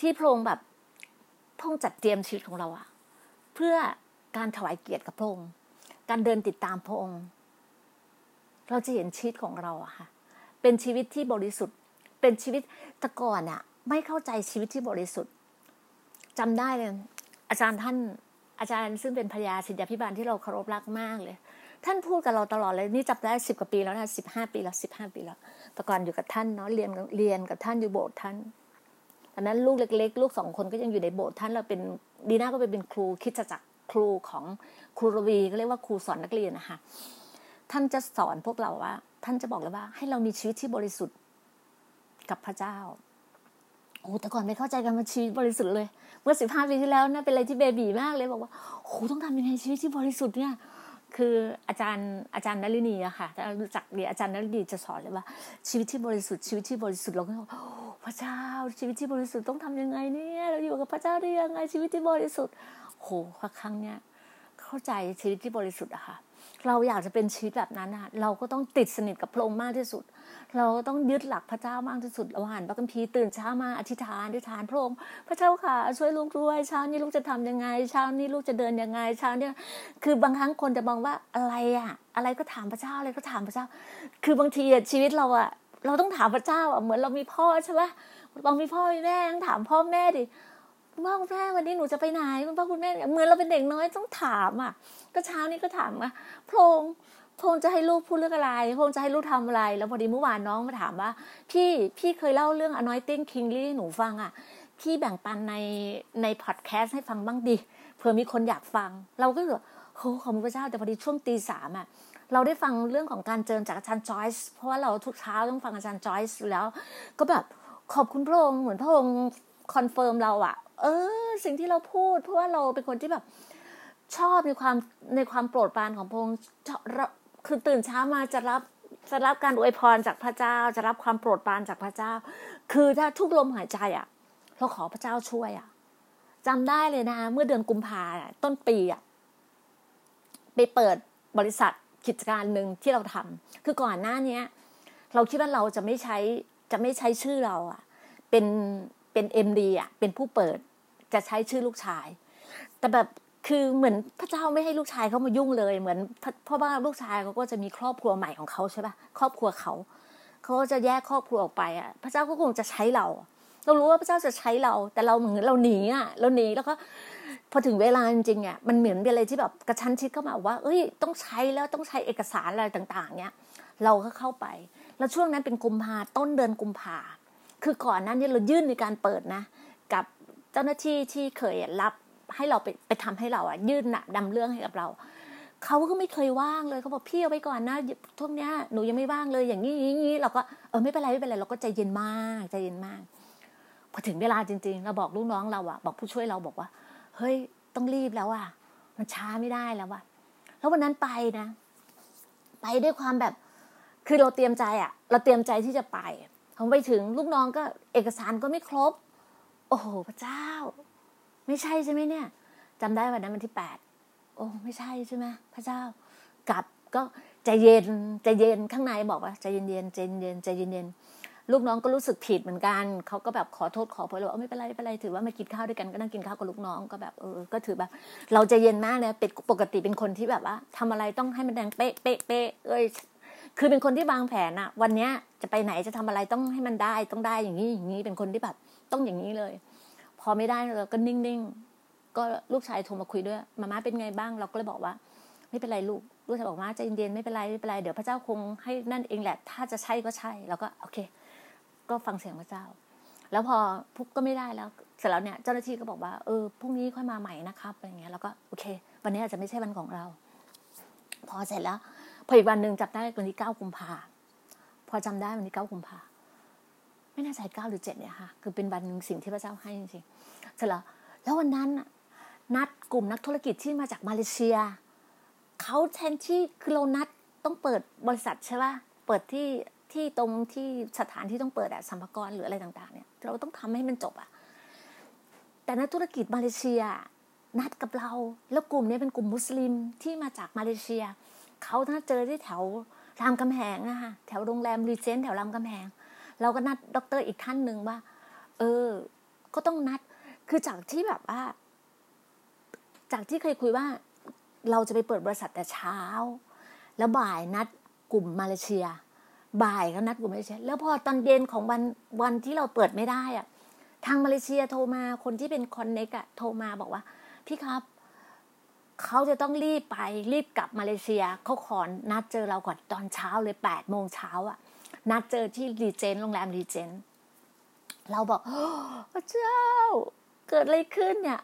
ที่พงแบบพงจัดเตรียมชีวิตของเราอะเพื่อการถวายเกียรติกับพงการเดินติดตามพระองค์ เราจะเห็นชีวิตของเราอะค่ะ เป็นชีวิตที่บริสุทธิ์ เป็นชีวิตตะก่อนอะไม่เข้าใจชีวิตที่บริสุทธิ์จำได้เลยอาจารย์ท่านอาจารย์ซึ่งเป็นพยาศิษยาพิบาลที่เราเคารพรักมากเลย ท่านพูดกับเราตลอดเลยนี่จับได้สิบกว่าปีแล้วนะสิบห้าปีแล้วสิบห้าปีแล้วแต่ก่อนอยู่กับท่านเนาะเรียนเรียนกับท่านอยู่โบสถ์ท่านตอนนั้นลูกเล็ก ๆ ลูกสองคนก็ยังอยู่ในโบสถ์ท่านเราเป็นดีน่าก็ไปเป็นครูคิดจักครูของครูรวีก็เรียกว่าครูสอนนักเรียนนะคะ ท่านจะสอนพวกเราว่า ท่านจะบอกเลยว่า ให้เรามีชีวิตที่บริสุทธิ์กับพระเจ้าโอ้แต่ก่อนไม่เข้าใจกันว่าชีวิตบริสุทธิ์เลย เมื่อสิบห้าปีที่แล้วนะเป็นอะไรที่เบบีมากเลยบอกว่าโอ้ต้องทำยังไงชีวิตที่บริสุทธิ์เนี่ย คืออาจารย์อาจารย์นลินีอะค่ะถ้ารู้จักเรียอาจารย์นลินีจะสอนเลยว่า ชีวิตที่บริสุทธิ์ชีวิตที่บริสุทธิ์เราก็พระเจ้าชีวิตที่บริสุทธิ์ต้องทำยังไงเนี่ยเราอยู่กับพระเจ้าได้ยังไงชีวิตที่บริสุทธิ์โหครั้งเนี้ยเข้าใจชีวิตที่บริสุทธิ์อะค่ะ เราอยากจะเป็นชีวิตแบบนั้นอะเราก็ต้องติดสนิทกับพระองค์มากที่สุด เราต้องยึดหลักพระเจ้ามากที่สุดเราอ่านพระคัมภีร์ตื่นเช้ามาอธิษฐานอธิษฐานพระองค์พระเจ้าค่ะช่วยลูกด้วยเช้านี้ลูกจะทำยังไงเช้านี้ลูกจะเดินยังไงเช้านี้คือบางครั้งคนจะมองว่าอะไรอะอะไรก็ถามพระเจ้าอะไรก็ถามพระเจ้า คือบางทีชีวิตเราอะเราต้องถามพระเจ้าอะเหมือนเรามีพ่อใช่ไหมบางมีพ่อมีแม่ต้องถามพ่อแม่ดิ คุณพ่อคุณแม่วันนี้หนูจะไปไหนคุณพ่อคุณแม่เหมือนเราเป็นเด็กน้อยต้องถามอะ ก็เช้านี้ก็ถามว่าพงค์พงค์จะให้ลูกพูดเรื่องอะไรพงค์จะให้ลูกทำอะไร แล้วพอดีเมื่อวานน้องมาถามว่า พี่พี่เคยเล่าเรื่อง anointing kingly ให้หนูฟังอะพี่แบ่งปันในในพอดแคสต์ให้ฟังบ้างดิเผื่อมีคนอยากฟัง เราก็แบบโอ้ขอบคุณพระเจ้าแต่พอดีช่วงตีสามอะเราได้ฟังเรื่องของการเจิมจากอาจารย์จอยส์เพราะว่าเราทุกเช้าต้องฟังอาจารย์จอยส์แล้ว ก็แบบขอบคุณพระองค์เหมือนพระองค์ confirm เราอะ เออ สิ่งที่เราพูด เพราะว่าเราเป็นคนที่แบบชอบในความในความโปรดปรานของพระองค์คือตื่นเช้ามาจะรับจะรับการอวยพรจากพระเจ้า จะรับความโปรดปรานจากพระเจ้า คือถ้าทุกลมหายใจอะ เราขอพระเจ้าช่วยอะจำได้เลยนะ เมื่อเดือนกุมภาต้นปีอะไปเปิดบริษัทกิจการหนึ่งที่เราทำคือก่อนหน้านี้เราคิดว่าเราจะไม่ใช้จะไม่ใช้ชื่อเราอะ เป็นเป็นเอ็มดีอะเป็นผู้เปิด จะใช้ชื่อลูกชาย แต่แบบคือเหมือนพระเจ้าไม่ให้ลูกชายเขามายุ่งเลย เหมือนเพราะว่าลูกชายเขาก็จะมีครอบครัวใหม่ของเขาใช่ปะครอบครัวเขาเขาก็จะแยกครอบครัวออกไปอะ พระเจ้าก็คงจะใช้เรา เรารู้ว่าพระเจ้าจะใช้เรา แต่เราเหมือนเราหนีอะเราหนีแล้วก็พอถึงเวลาจริงๆอะมันเหมือนเป็นอะไรที่แบบกระชั้นชิดเข้ามาว่า เอ้ย ต้องใช้แล้วต้องใช้เอกสารอะไรต่าง ๆ เนี้ยเราก็เข้าไป แล้วช่วงนั้นเป็นกุมภาต้นเดือนกุมภาคือก่อนนั้นเนี่ยเรายื่นในการเปิดนะ กับ จ้าหน้าที่ที่เคยรับให้เราไปไปทำให้เราอะยื่นนะดำเรื่องให้กับเราเขาก็ไม่เคยว่างเลยเขาบอกพี่เอาไปก่อนนะทุกเนี้ยหนูยังไม่ว่างเลยอย่างนี้อย่างนี้เราก็เออไม่เป็นไรไม่เป็นไรเราก็ใจเย็นมากใจเย็นมาก พอถึงเวลาจริง ๆ เราบอกลูกน้องเราอะบอกผู้ช่วยเราบอกว่า เฮ้ยต้องรีบแล้วอะมันช้าไม่ได้แล้วอะแล้ววันนั้นไปนะ ไปด้วยความแบบ คือเราเตรียมใจอะเราเตรียมใจที่จะไปพอไปถึงลูกน้องก็เอกสารก็ไม่ครบ โอ้โหพระเจ้า ไม่ใช่ใช่ไหมเนี่ยจำได้วันนั้นวันที่แปดโอ้ไม่ใช่ใช่ไหมพระเจ้ากลับก็ใจเย็นใจเย็นข้างในบอกว่าใจเย็นเย็นใจเย็นใจเย็นเย็นลูกน้องก็รู้สึกผิดเหมือนกันเขาก็แบบขอโทษขอโพยเราไม่เป็นไรไม่เป็นไรถือว่ามากินข้าวด้วยกันก็นั่งกินข้าวกับลูกน้องก็แบบเออก็ถือแบบ เราใจเย็นมากเลยเป็นปกติเป็นคนที่แบบว่าทำอะไรต้องให้มันแดงเป๊ะเป๊ะเป๊ะเอ้ยคือเป็นคนที่วางแผนอะวันเนี้ยจะไปไหนจะทำอะไรต้องให้มันได้ต้องได้อย่างนี้อย่างนี้เป็นคนที่แบบ ต้องอย่างนี้เลย พอไม่ได้เราก็นิ่งๆก็ลูกชายโทรมาคุยด้วยมาม่าเป็นไงบ้าง เราก็เลยบอกว่า ไม่เป็นไรลูกลูกชายบอกว่าใจเย็นๆไม่เป็นไรไม่เป็นไรเดี๋ยวพระเจ้าคงให้นั่นเองแหละ ถ้าจะใช่ก็ใช่แล้วก็โอเค ก็ฟังเสียงพระเจ้า แล้วพอพุกก็ไม่ได้แล้วเสร็จแล้วเนี่ยเจ้าหน้าที่ก็บอกว่าเออพรุ่งนี้ค่อยมาใหม่นะครับอะไรเงี้ยแล้วก็โอเค วันนี้อาจจะไม่ใช่วันของเรา พอเสร็จแล้วพออีกวันหนึ่งจับได้วันที่เก้ากุมภาพอจำได้วันที่เก้ากุมภา ไม่น่าใจเก้าหรือเจ็ดเนี่ยค่ะคือเป็นวันสิ่งที่พระเจ้าให้จริงๆเสร็จแล้วแล้ววันนั้นนัดกลุ่มนักธุรกิจที่มาจากมาเลเซียเขาแทนที่คือเรานัดต้องเปิดบริษัทใช่ป่ะเปิดที่ที่ตรงที่สถานที่ต้องเปิดอะสัมภาระหรืออะไรต่างๆ เนี่ย เราต้องทำให้มันจบอะแต่นักธุรกิจมาเลเซีย นัดกับเรา แล้วกลุ่มนี้เป็นกลุ่มมุสลิมที่มาจากมาเลเซียเขาถ้าเจอที่แถวรามคำแหงอะค่ะแถวโรงแรมรีเจนต์แถวรามคำแหง เราก็นัดด็อกเตอร์อีกท่านหนึ่งว่า เออ ก็ต้องนัด คือจากที่แบบว่า จากที่เคยคุยว่า เราจะไปเปิดบริษัทแต่เช้า แล้วบ่ายนัดกลุ่มมาเลเซีย บ่ายก็นัดกลุ่มมาเลเซีย แล้วพอตอนเย็นของวันวันที่เราเปิดไม่ได้อะทางมาเลเซียโทรมาคนที่เป็น connect อะโทรมาบอกว่า พี่ครับเขาจะต้องรีบไปรีบกลับมาเลเซียเขาขอนัดเจอเราก่อนตอนเช้าเลยแปดโมงเช้าอะ นัดเจอที่รีเจนโรงแรมรีเจนเราบอกพระเจ้า เกิดอะไรขึ้นเนี่ย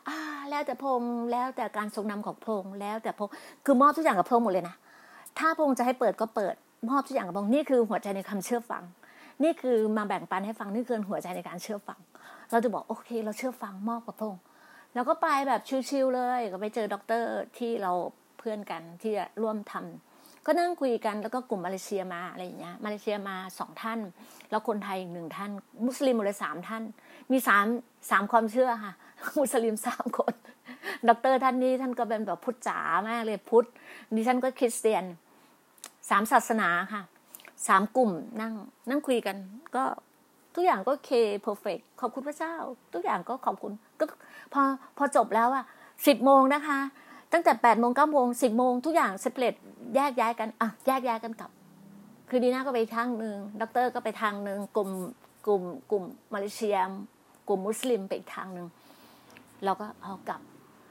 แล้วแต่พงแล้วแต่การทรงนำของพงแล้วแต่พงคือมอบทุกอย่างกับพงหมดเลยนะถ้าพงจะให้เปิดก็เปิด มอบทุกอย่างกับพงนี่คือหัวใจในคำเชื่อฟัง นี่คือมาแบ่งปันให้ฟังนี่คือหัวใจในการเชื่อฟัง เราจะบอกโอเค เราเชื่อฟังมอบกับพระองค์แล้วก็ไปแบบชิวๆเลย ก็ไปเจอด็อกเตอร์ที่เราเพื่อนกันที่จะร่วมทำ ก็นั่งคุยกันแล้วก็กลุ่มมาเลเซียมาอะไรอย่างเงี้ยมาเลเซียมาสองท่าน แล้วคนไทยอีกหนึ่งท่าน มุสลิมหมดเลยสามท่าน มีสามสามความเชื่อค่ะ มุสลิมสามคนด็อกเตอร์ท่านนี้ท่านก็เป็นแบบพุทธจ๋ามากเลยพุทธดิฉันก็คริสเตียนสามศาสนาค่ะสามกลุ่มนั่ง นั่งคุยกัน ก็ทุกอย่างก็เค perfect ขอบคุณพระเจ้า ทุกอย่างก็ขอบคุณ ก็พอพอจบแล้วอะสิบโมงนะคะ ตั้งแต่แปดโมงเก้าโมงสิบโมงทุกอย่างเสร็จแยกย้ายกันอะแยกย้ายกันกลับ คือดีน่าก็ไปทางหนึ่งด็อกเตอร์ก็ไปทางหนึ่งกลุ่มกลุ่มกลุ่มมาเลเซียกลุ่มมุสลิมไปอีกทางหนึ่งเราก็เอากลับ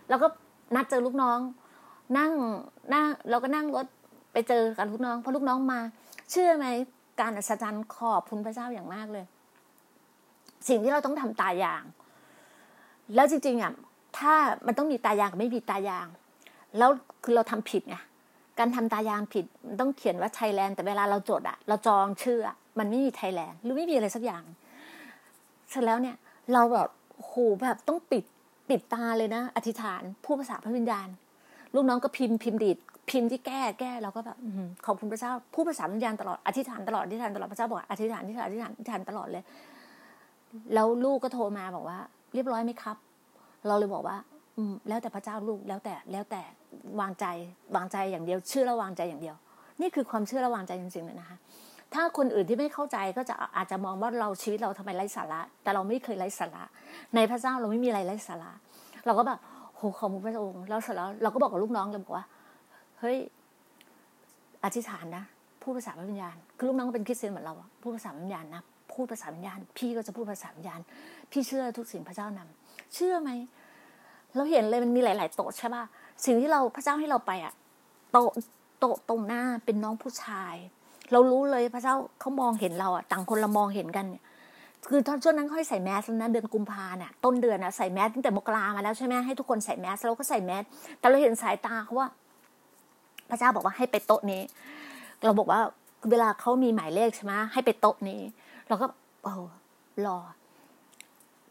แล้วก็นัดเจอลูกน้อง นั่งนั่งเราก็นั่งรถไปเจอกันลูกน้องพอลูกน้องมา เชื่อไหมการอัศจรรย์ขอบคุณพระเจ้าอย่างมากเลย สิ่งที่เราต้องทำตายาง แล้วจริงๆอะถ้ามันต้องมีตายางกับไม่มีตายาง แล้วคือเราทำผิดไงการทำตายางผิดต้องเขียนว่าไทยแลนด์แต่เวลาเราจดอะเราจองชื่ออะมันไม่มีไทยแลนด์หรือไม่มีอะไรสักอย่างเสร็จแล้วเนี่ยเราแบบโหแบบต้องปิดปิดตาเลยนะ อธิษฐานผู้ภาษาพระวิญญาณลูกน้องก็พิมพ์พิมพ์ดีดพิมพ์ที่แก้แก้เราก็แบบขอบคุณพระเจ้าผู้ภาษาพระวิญญาณตลอดอธิษฐานตลอดอธิษฐานตลอดพระเจ้าบอกอธิษฐานอธิษฐานอธิษฐานอธิษฐานตลอดเลย แล้วลูกก็โทรมาบอกว่า เรียบร้อยไหมครับ เราเลยบอกว่า อืมแล้วแต่พระเจ้าลูกแล้วแต่แล้วแต่ วางใจวางใจอย่างเดียว เชื่อและวางใจอย่างเดียว นี่คือความเชื่อและวางใจจริงๆเลยนะคะถ้าคนอื่นที่ไม่เข้าใจก็จะอาจจะมองว่าเราชีวิตเราทำไมไร้สาระ แต่เราไม่เคยไร้สาระ ในพระเจ้าเราไม่มีอะไรไร้สาระ เราก็แบบโหขอบคุณพระองค์แล้วเสร็จแล้วเราก็บอกกับลูกน้องเลยบอกว่าเฮ้ยอธิษฐานนะพูดภาษาวิญญาณ คือลูกน้องเป็นคริสเตียนเหมือนเราพูดภาษาวิญญาณนะพูดภาษาวิญญาณ พี่ก็จะพูดภาษาวิญญาณ พี่เชื่อทุกสิ่งพระเจ้านำเชื่อไหมเราเห็นเลยมันมีหลาย ๆ โต๊ะใช่ป่ะ สิ่งที่เราพระเจ้าให้เราไปอะโตโตตรงหน้าเป็นน้องผู้ชาย เรารู้เลยพระเจ้าเขามองเห็นเราอะต่างคนเรามองเห็นกันเนี่ยคือตอนช่วงนั้นค่อยใส่แมสนะเดือนกุมภาเนี่ยต้นเดือนนะใส่แมสตั้งแต่มกรามาแล้วใช่ไหมให้ทุกคนใส่แมสเราก็ใส่แมสแต่เราเห็นสายตาเขาว่า พระเจ้าบอกว่าให้ไปโต๊ะนี้ เราบอกว่าเวลาเขามีหมายเลขใช่ไหมให้ไปโต๊ะนี้ เราก็โอ้รอ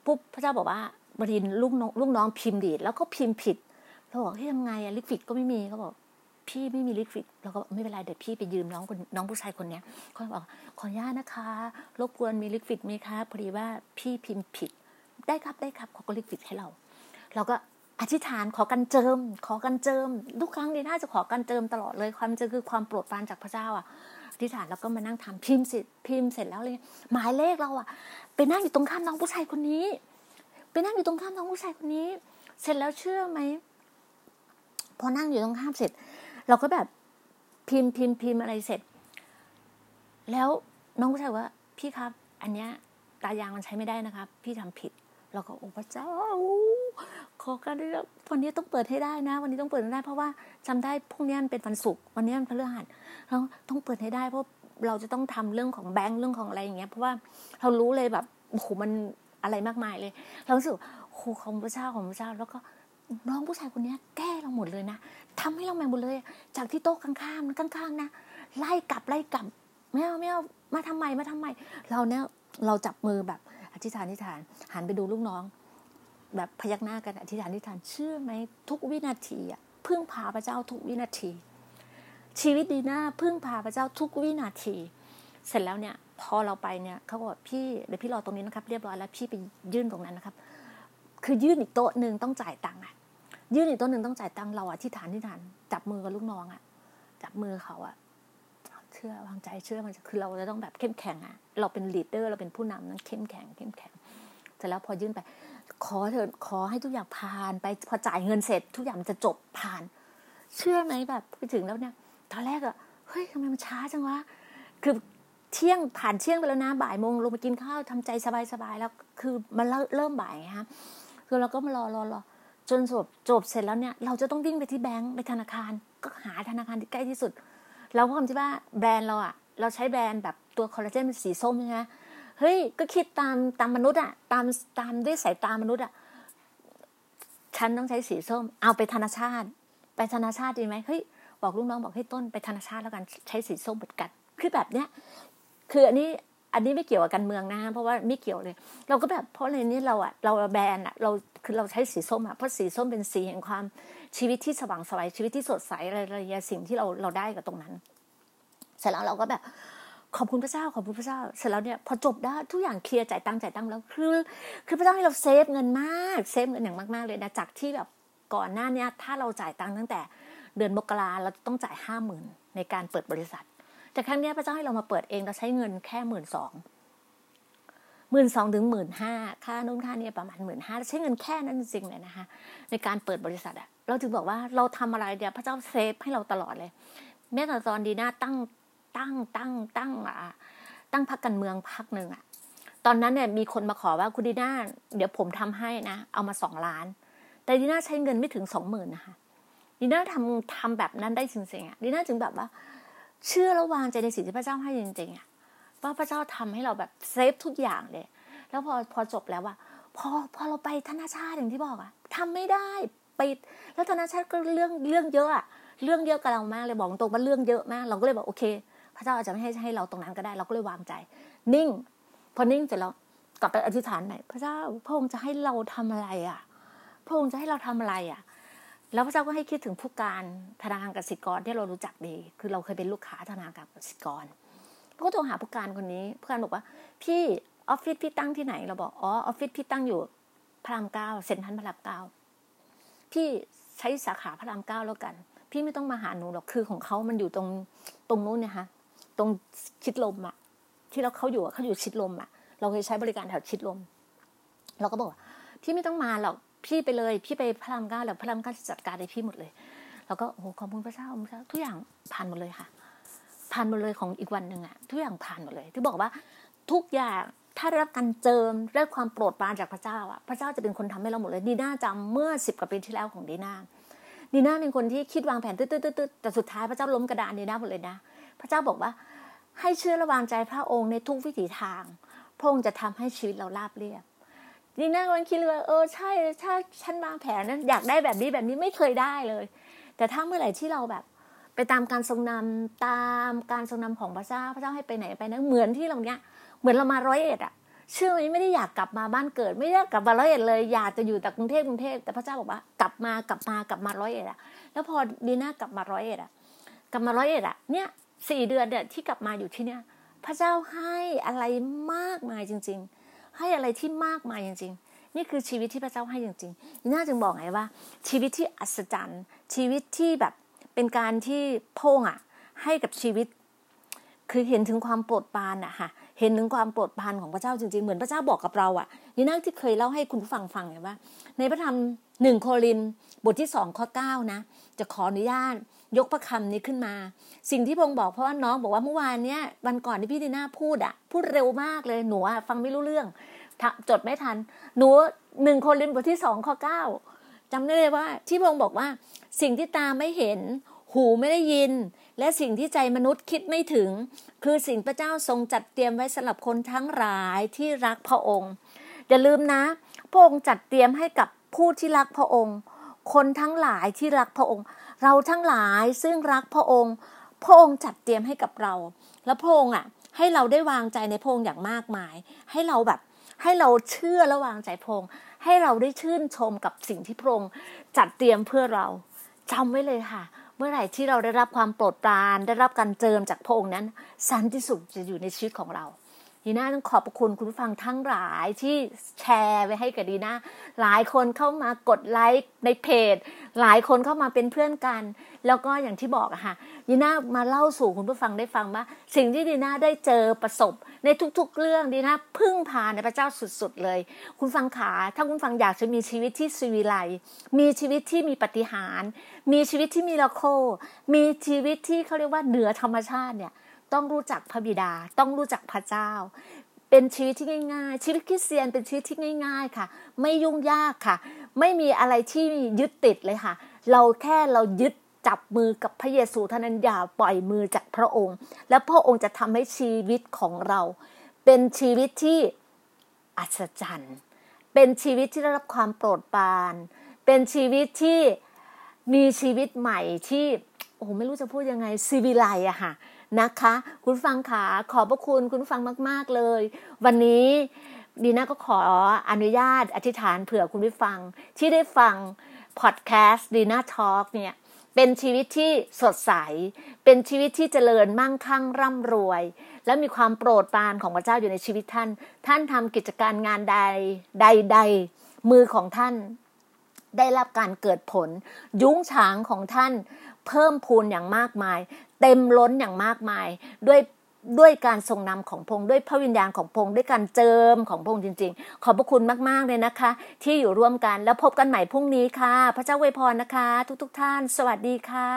ปุ๊บพระเจ้าบอกว่าบรินลูกน้องลูกน้องพิมพ์ดีดแล้วก็พิมพ์ผิด เราบอกที่ทำไงอะลิควิดก็ไม่มีเขาบอกพี่ไม่มีลิควิดเราก็ไม่เป็นไรเดี๋ยวพี่ไปยืมน้องคนน้องผู้ชายคนเนี้ยเขาบอกขออนุญาตนะคะรบกวนมีลิควิดไหมคะพอดีว่าพี่พิมพ์ผิดได้ครับได้ครับเขาก็ลิควิดให้เรา เราก็อธิษฐานขอกันเจิม ขอกันเจิม ทุกครั้งดีน่าจะขอกันเจิมตลอดเลยความเจอคือความโปรดปรานจากพระเจ้าอะอธิษฐานแล้วก็มานั่งทำพิมพ์เสร็จพิมพ์เสร็จแล้วเลยหมายเลขเราอะไปนั่งอยู่ตรงข้ามน้องผู้ชายคนนี้ไปนั่งอยู่ตรงข้ามน้องผู้ชายคนนี้ เสร็จแล้วเชื่อไหม พอนั่งอยู่ตรงข้ามเสร็จ เราก็แบบพิมพ์พิมพ์พิมพ์อะไรเสร็จ แล้วน้องผู้ชายว่า พี่ครับ อันเนี้ยตายางมันใช้ไม่ได้นะครับ พี่ทำผิด เราก็โอ้พระเจ้า ขอการด้วยวันนี้ต้องเปิดให้ได้นะ วันนี้ต้องเปิดให้ได้ เพราะว่าจำได้พรุ่งนี้มันเป็นวันศุกร์วันนี้มันพฤหัสเราต้องเปิดให้ได้เพราะเราจะต้องทำเรื่องของแบงค์เรื่องของอะไรอย่างเงี้ยเพราะว่าเรารู้เลยแบบโอ้โหมันอะไรมากมายเลย เราสึกโอ้ของพระเจ้าของพระเจ้าแล้วก็ น้องผู้ชายคนนี้แก้เราหมดเลยนะทำให้เราแมงหมดเลย จากที่โต๊ะข้างๆข้างๆนะไล่กลับไล่กลับไม่เอาไม่เอามาทำไมมาทำไม เราเนี่ยเราจับมือแบบอธิษฐานอธิษฐานหันไปดูลูกน้อง แบบพยักหน้ากันอธิษฐานอธิษฐานเชื่อไหมทุกวินาทีอะพึ่งพาพระเจ้าทุกวินาที ชีวิตดีหน้าพึ่งพาพระเจ้าทุกวินาที เสร็จแล้วเนี่ยพอเราไปเนี่ยเขาบอกพี่เดี๋ยวพี่รอตรงนี้นะครับ เรียบร้อยแล้วพี่ไปยื่นตรงนั้นนะครับ คือยื่นอีกโต๊ะหนึ่งต้องจ่ายตังค์อะยื่นอีกโต๊ะหนึ่งต้องจ่ายตังค์เราอะที่ฐานที่ฐานจับมือกับลูกน้องอะจับมือเขาอะเชื่อวางใจเชื่อมันคือเราจะต้องแบบเข้มแข็งอะเราเป็น leader เราเป็นผู้นำนั้นเข้มแข็งเข้มแข็งเสร็จแล้วพอยื่นไป ขอเถิดขอให้ทุกอย่างผ่านไปพอจ่ายเงินเสร็จ ทุกอย่างมันจะจบผ่าน เชื่อไหมแบบไปถึงแล้วเนี่ยตอนแรกอะเฮ้ยทำไมมันช้าจังวะคือเที่ยงผ่านเที่ยงไปแล้วนะบ่ายโมงลงมากินข้าวทำใจสบายๆแล้ว คือมันเริ่มบ่ายฮะ คือเราก็มารอรอรอจนจบจบเสร็จแล้วเนี่ย เราจะต้องวิ่งไปที่แบงก์ไปธนาคาร ก็หาธนาคารที่ใกล้ที่สุดเราความที่ว่าแบรนด์เราอะเราใช้แบรนด์แบบตัวคอลลาเจนเป็นสีส้มใช่ไหมเฮ้ย ก็คิดตามตามมนุษย์อะตามตามด้วยสายตามนุษย์อะฉันต้องใช้สีส้ม เอาไปธนาชาติ ไปธนาชาติดีไหมเฮ้ยบอกลูกน้องบอกให้ต้นไปธนาชาติแล้วกันใช้สีส้มเหมือนกันคือแบบเนี้ยคืออันนี้ อันนี้ไม่เกี่ยวกับการเมืองนะเพราะว่าไม่เกี่ยวเลย เราก็แบบเพราะในนี้เราอะเราแบรนด์อะเราคือเราใช้สีส้มอะเพราะสีส้มเป็นสีแห่งความชีวิตที่สว่างสวยชีวิตที่สดใสอะไรอะไรสิ่งที่เราเราได้กับตรงนั้น เสร็จแล้วเราก็แบบขอบคุณพระเจ้าขอบคุณพระเจ้าเสร็จแล้วเนี่ยพอจบได้ทุกอย่างเคลียร์จ่ายตังค์จ่ายตังค์แล้วคือ คือพระเจ้าให้เราเซฟเงินมากเซฟเงินอย่างมากๆเลยนะจากที่แบบก่อนหน้านี้ถ้าเราจ่ายตังค์ตั้งแต่เดือนมกราเราต้องจ่ายห้าหมื่นในการเปิดบริษัท แต่ครั้งนี้พระเจ้าให้เรามาเปิดเองเราใช้เงินแค่หมื่นสองหมื่นสองถึงหมื่นห้าค่านู้นค่านี้ประมาณหมื่นห้าใช้เงินแค่นั้นจริงเลยนะคะในการเปิดบริษัทอะเราถึงบอกว่าเราทำอะไรเดี๋ยวพระเจ้าเซฟให้เราตลอดเลย แม้แต่ตอนดีน่าตั้งตั้งตั้งตั้งอะตั้งพักการเมืองพักหนึ่งอะตอนนั้นเนี่ยมีคนมาขอว่าคุณดีน่าเดี๋ยวผมทำให้นะ เอามาสองล้าน แต่ดีน่าใช้เงินไม่ถึงสองหมื่นนะคะดีน่าทำทำแบบนั้นได้จริงๆอะดีน่าจึงแบบว่า เชื่อระวางใจในสิ่งที่พระเจ้าให้จริงๆอะว่าพระเจ้าทำให้เราแบบเซฟทุกอย่างเลย แล้วพอพอจบแล้วว่าพอพอเราไปธนาชาติอย่างที่บอกอะทำไม่ได้ปิด แล้วธนาชาติก็เรื่องเรื่องเยอะอะเรื่องเยอะกับเรามากเลยบอกตรงว่าเรื่องเยอะมาก เราก็เลยบอกโอเค พระเจ้าอาจจะไม่ให้ให้เราตรงนั้นก็ได้ เราก็เลยวางใจ นิ่ง พอนิ่งเสร็จแล้วกลับไปอธิษฐานใหม่พระเจ้าพระองค์จะให้เราทำอะไรอะ พระองค์จะให้เราทำอะไรอะ แล้วพระเจ้าก็ให้คิดถึงผู้การธนาคารกสิกรที่เรารู้จักดี คือเราเคยเป็นลูกค้าธนาคารกสิกรก็โทรหาผู้การคนนี้ผู้การบอกว่า พี่ออฟฟิศพี่ตั้งที่ไหน เราบอกอ๋อออฟฟิศพี่ตั้งอยู่พระรามเก้าเซ็นทรัลพระรามเก้าพี่ใช้สาขาพระรามเก้าแล้วกัน พี่ไม่ต้องมาหาหนูหรอกคือของเขามันอยู่ตรงตรงนู้นเนี่ยฮะตรงชิดลมอะที่เราเขาอยู่เขาอยู่ชิดลมอะเราเคยใช้บริการแถวชิดลม เราก็บอกว่าพี่ไม่ต้องมาหรอก พี่ไปเลย พี่ไปพระรามเก้าแล้วพระรามเก้าจัดการให้พี่หมดเลยเราก็โอ้ขอบคุณพระเจ้าพระเจ้าทุกอย่างผ่านหมดเลยค่ะ ผ่านหมดเลยของอีกวันหนึ่งอะทุกอย่างผ่านหมดเลย ที่บอกว่าทุกอย่างถ้าได้รับการเจิมได้ความโปรดปรานจากพระเจ้าอะพระเจ้าจะเป็นคนทำให้เราหมดเลยดีน่าจำเมื่อสิบกว่าปีที่แล้วของดีน่าดีน่าเป็นคนที่คิดวางแผนตืดๆแต่สุดท้ายพระเจ้าล้มกระดานดีน่าหมดเลยนะ พระเจ้าบอกว่า ให้เชื่อระวางใจพระองค์ในทุกวิถีทาง พระองค์จะทำให้ชีวิตเราราบเรียบ ดีน่ากำลังคิดเลยเออใช่ถ้าฉันวางแผนนั้นอยากได้แบบนี้แบบนี้ไม่เคยได้เลย แต่ถ้าเมื่อไหร่ที่เราแบบ ไปตามการทรงนำตามการทรงนำของพระเจ้าพระเจ้าให้ไปไหนไปนั้นเหมือนที่เราเนี้ยเหมือนเรามาร้อยเอ็ดอะเชื่อไหมไม่ได้อยากกลับมาบ้านเกิด ไม่ได้กลับมาร้อยเอ็ดเลย อยากจะอยู่แต่กรุงเทพกรุงเทพแต่พระเจ้าบอกว่ากลับมากลับมากลับมาร้อยเอ็ดอะแล้วพอดีน่ากลับมาร้อยเอ็ดอะกลับมาร้อยเอ็ดอะเนี่ยสี่เดือนเนี่ยที่กลับมาอยู่ที่เนี่ยพระเจ้าให้อะไรมากมายจริง ๆ ให้อะไรที่มากมายจริง ๆ นี่คือชีวิตที่พระเจ้าให้จริงๆดีน่าจึงบอกไงว่า ชีวิตที่อัศจรรย์ ชีวิตที่แบบเป็นการที่พงอะ ให้กับชีวิต คือเห็นถึงความโปรดปรานอะค่ะเห็นถึงความโปรดปรานของพระเจ้าจริงๆ เหมือนพระเจ้าบอกกับเราอะ่ะนี่นั่งที่เคยเล่าให้คุณฟังฟังไงว่า ในพระธรรมหนึ่งโครินบทที่สองข้อเก้านะ จะขออนุญาตยกพระคำนี้ขึ้นมา สิ่งที่พงบอกเพราะว่าน้องบอกว่าเมื่อวานเนี้ยวันก่อนที่พี่ดีน่าพูดอะพูดเร็วมากเลยหนูอะฟังไม่รู้เรื่อง จดไม่ทัน หนูหนึ่งโครินบทที่สองข้อเก้าจำได้เลยว่า ที่พระองค์บอกว่า สิ่งที่ตาไม่เห็น หูไม่ได้ยิน และสิ่งที่ใจมนุษย์คิดไม่ถึง คือสิ่งพระเจ้าทรงจัดเตรียมไว้สำหรับคนทั้งหลายที่รักพระองค์อย่าลืมนะ พระองค์จัดเตรียมให้กับผู้ที่รักพระองค์ คนทั้งหลายที่รักพระองค์ เราทั้งหลายซึ่งรักพระองค์ พระองค์จัดเตรียมให้กับเรา แล้วพระองค์อะให้เราได้วางใจในพระองค์อย่างมากมาย ให้เราแบบ ให้เราเชื่อระวางใจพงให้เราได้ชื่นชมกับสิ่งที่พระองค์จัดเตรียมเพื่อเราจำไว้เลยค่ะ เมื่อไหร่ที่เราได้รับความโปรดปราน ได้รับการเจิมจากพระองค์นั้น สันติสุขจะอยู่ในชีวิตของเรา ดีน่าต้องขอบคุณคุณผู้ฟังทั้งหลายที่แชร์ไว้ให้กับดีน่าหลายคนเข้ามากดไลค์ในเพจ หลายคนเข้ามาเป็นเพื่อนกัน แล้วก็อย่างที่บอกอะค่ะดีน่ามาเล่าสู่คุณผู้ฟังได้ฟังว่า สิ่งที่ดีน่าได้เจอประสบ ในทุกๆเรื่องดีน่าพึ่งพาในพระเจ้าสุดๆเลย คุณฟังขาถ้าคุณฟังอยากจะมีชีวิตที่สวีไลมีชีวิตที่มีปฏิหาร มีชีวิตที่มีละโค มีชีวิตที่เขาเรียกว่าเหนือธรรมชาติเนี่ย ต้องรู้จักพระบิดา ต้องรู้จักพระเจ้า เป็นชีวิตที่ง่ายๆ ชีวิตคริสเตียนเป็นชีวิตที่ง่าย ๆ ค่ะ ไม่ยุ่งยากค่ะ ไม่มีอะไรที่ยึดติดเลยค่ะ เราแค่เรายึดจับมือกับพระเยซูเท่านั้นอย่าปล่อยมือจากพระองค์ และพระองค์จะทำให้ชีวิตของเรา เป็นชีวิตที่อัศจรรย์ เป็นชีวิตที่ได้รับความโปรดปราน เป็นชีวิตที่มีชีวิตใหม่ที่โอ้ไม่รู้จะพูดยังไงซีวิไลอะค่ะ นะคะ คุณฟังขาขอบพระคุณคุณฟังมาก ๆเลย วันนี้ดีน่าก็ขออนุญาตอธิษฐานเผื่อคุณผู้ฟัง ที่ได้ฟังพอดแคสต์ดีน่าทอล์กเนี่ยเป็นชีวิตที่สดใส เป็นชีวิตที่เจริญมั่งคั่งร่ำรวย และมีความโปรดปรานของพระเจ้าอยู่ในชีวิตท่าน ท่านทำกิจการงานใดใดใดมือของท่าน ได้รับการเกิดผล ยุ้งฉางของท่านเพิ่มพูนอย่างมากมาย เต็มล้นอย่างมากมาย ด้วยด้วยการทรงนำของพงด้วยพระวิญญาณของพงด้วยการเจิมของพงจริง ๆ ขอบพระคุณมากๆเลยนะคะ ที่อยู่ร่วมกันแล้วพบกันใหม่พรุ่งนี้ค่ะ พระเจ้าอวยพรนะคะ ทุกๆทท่าน สวัสดีค่ะ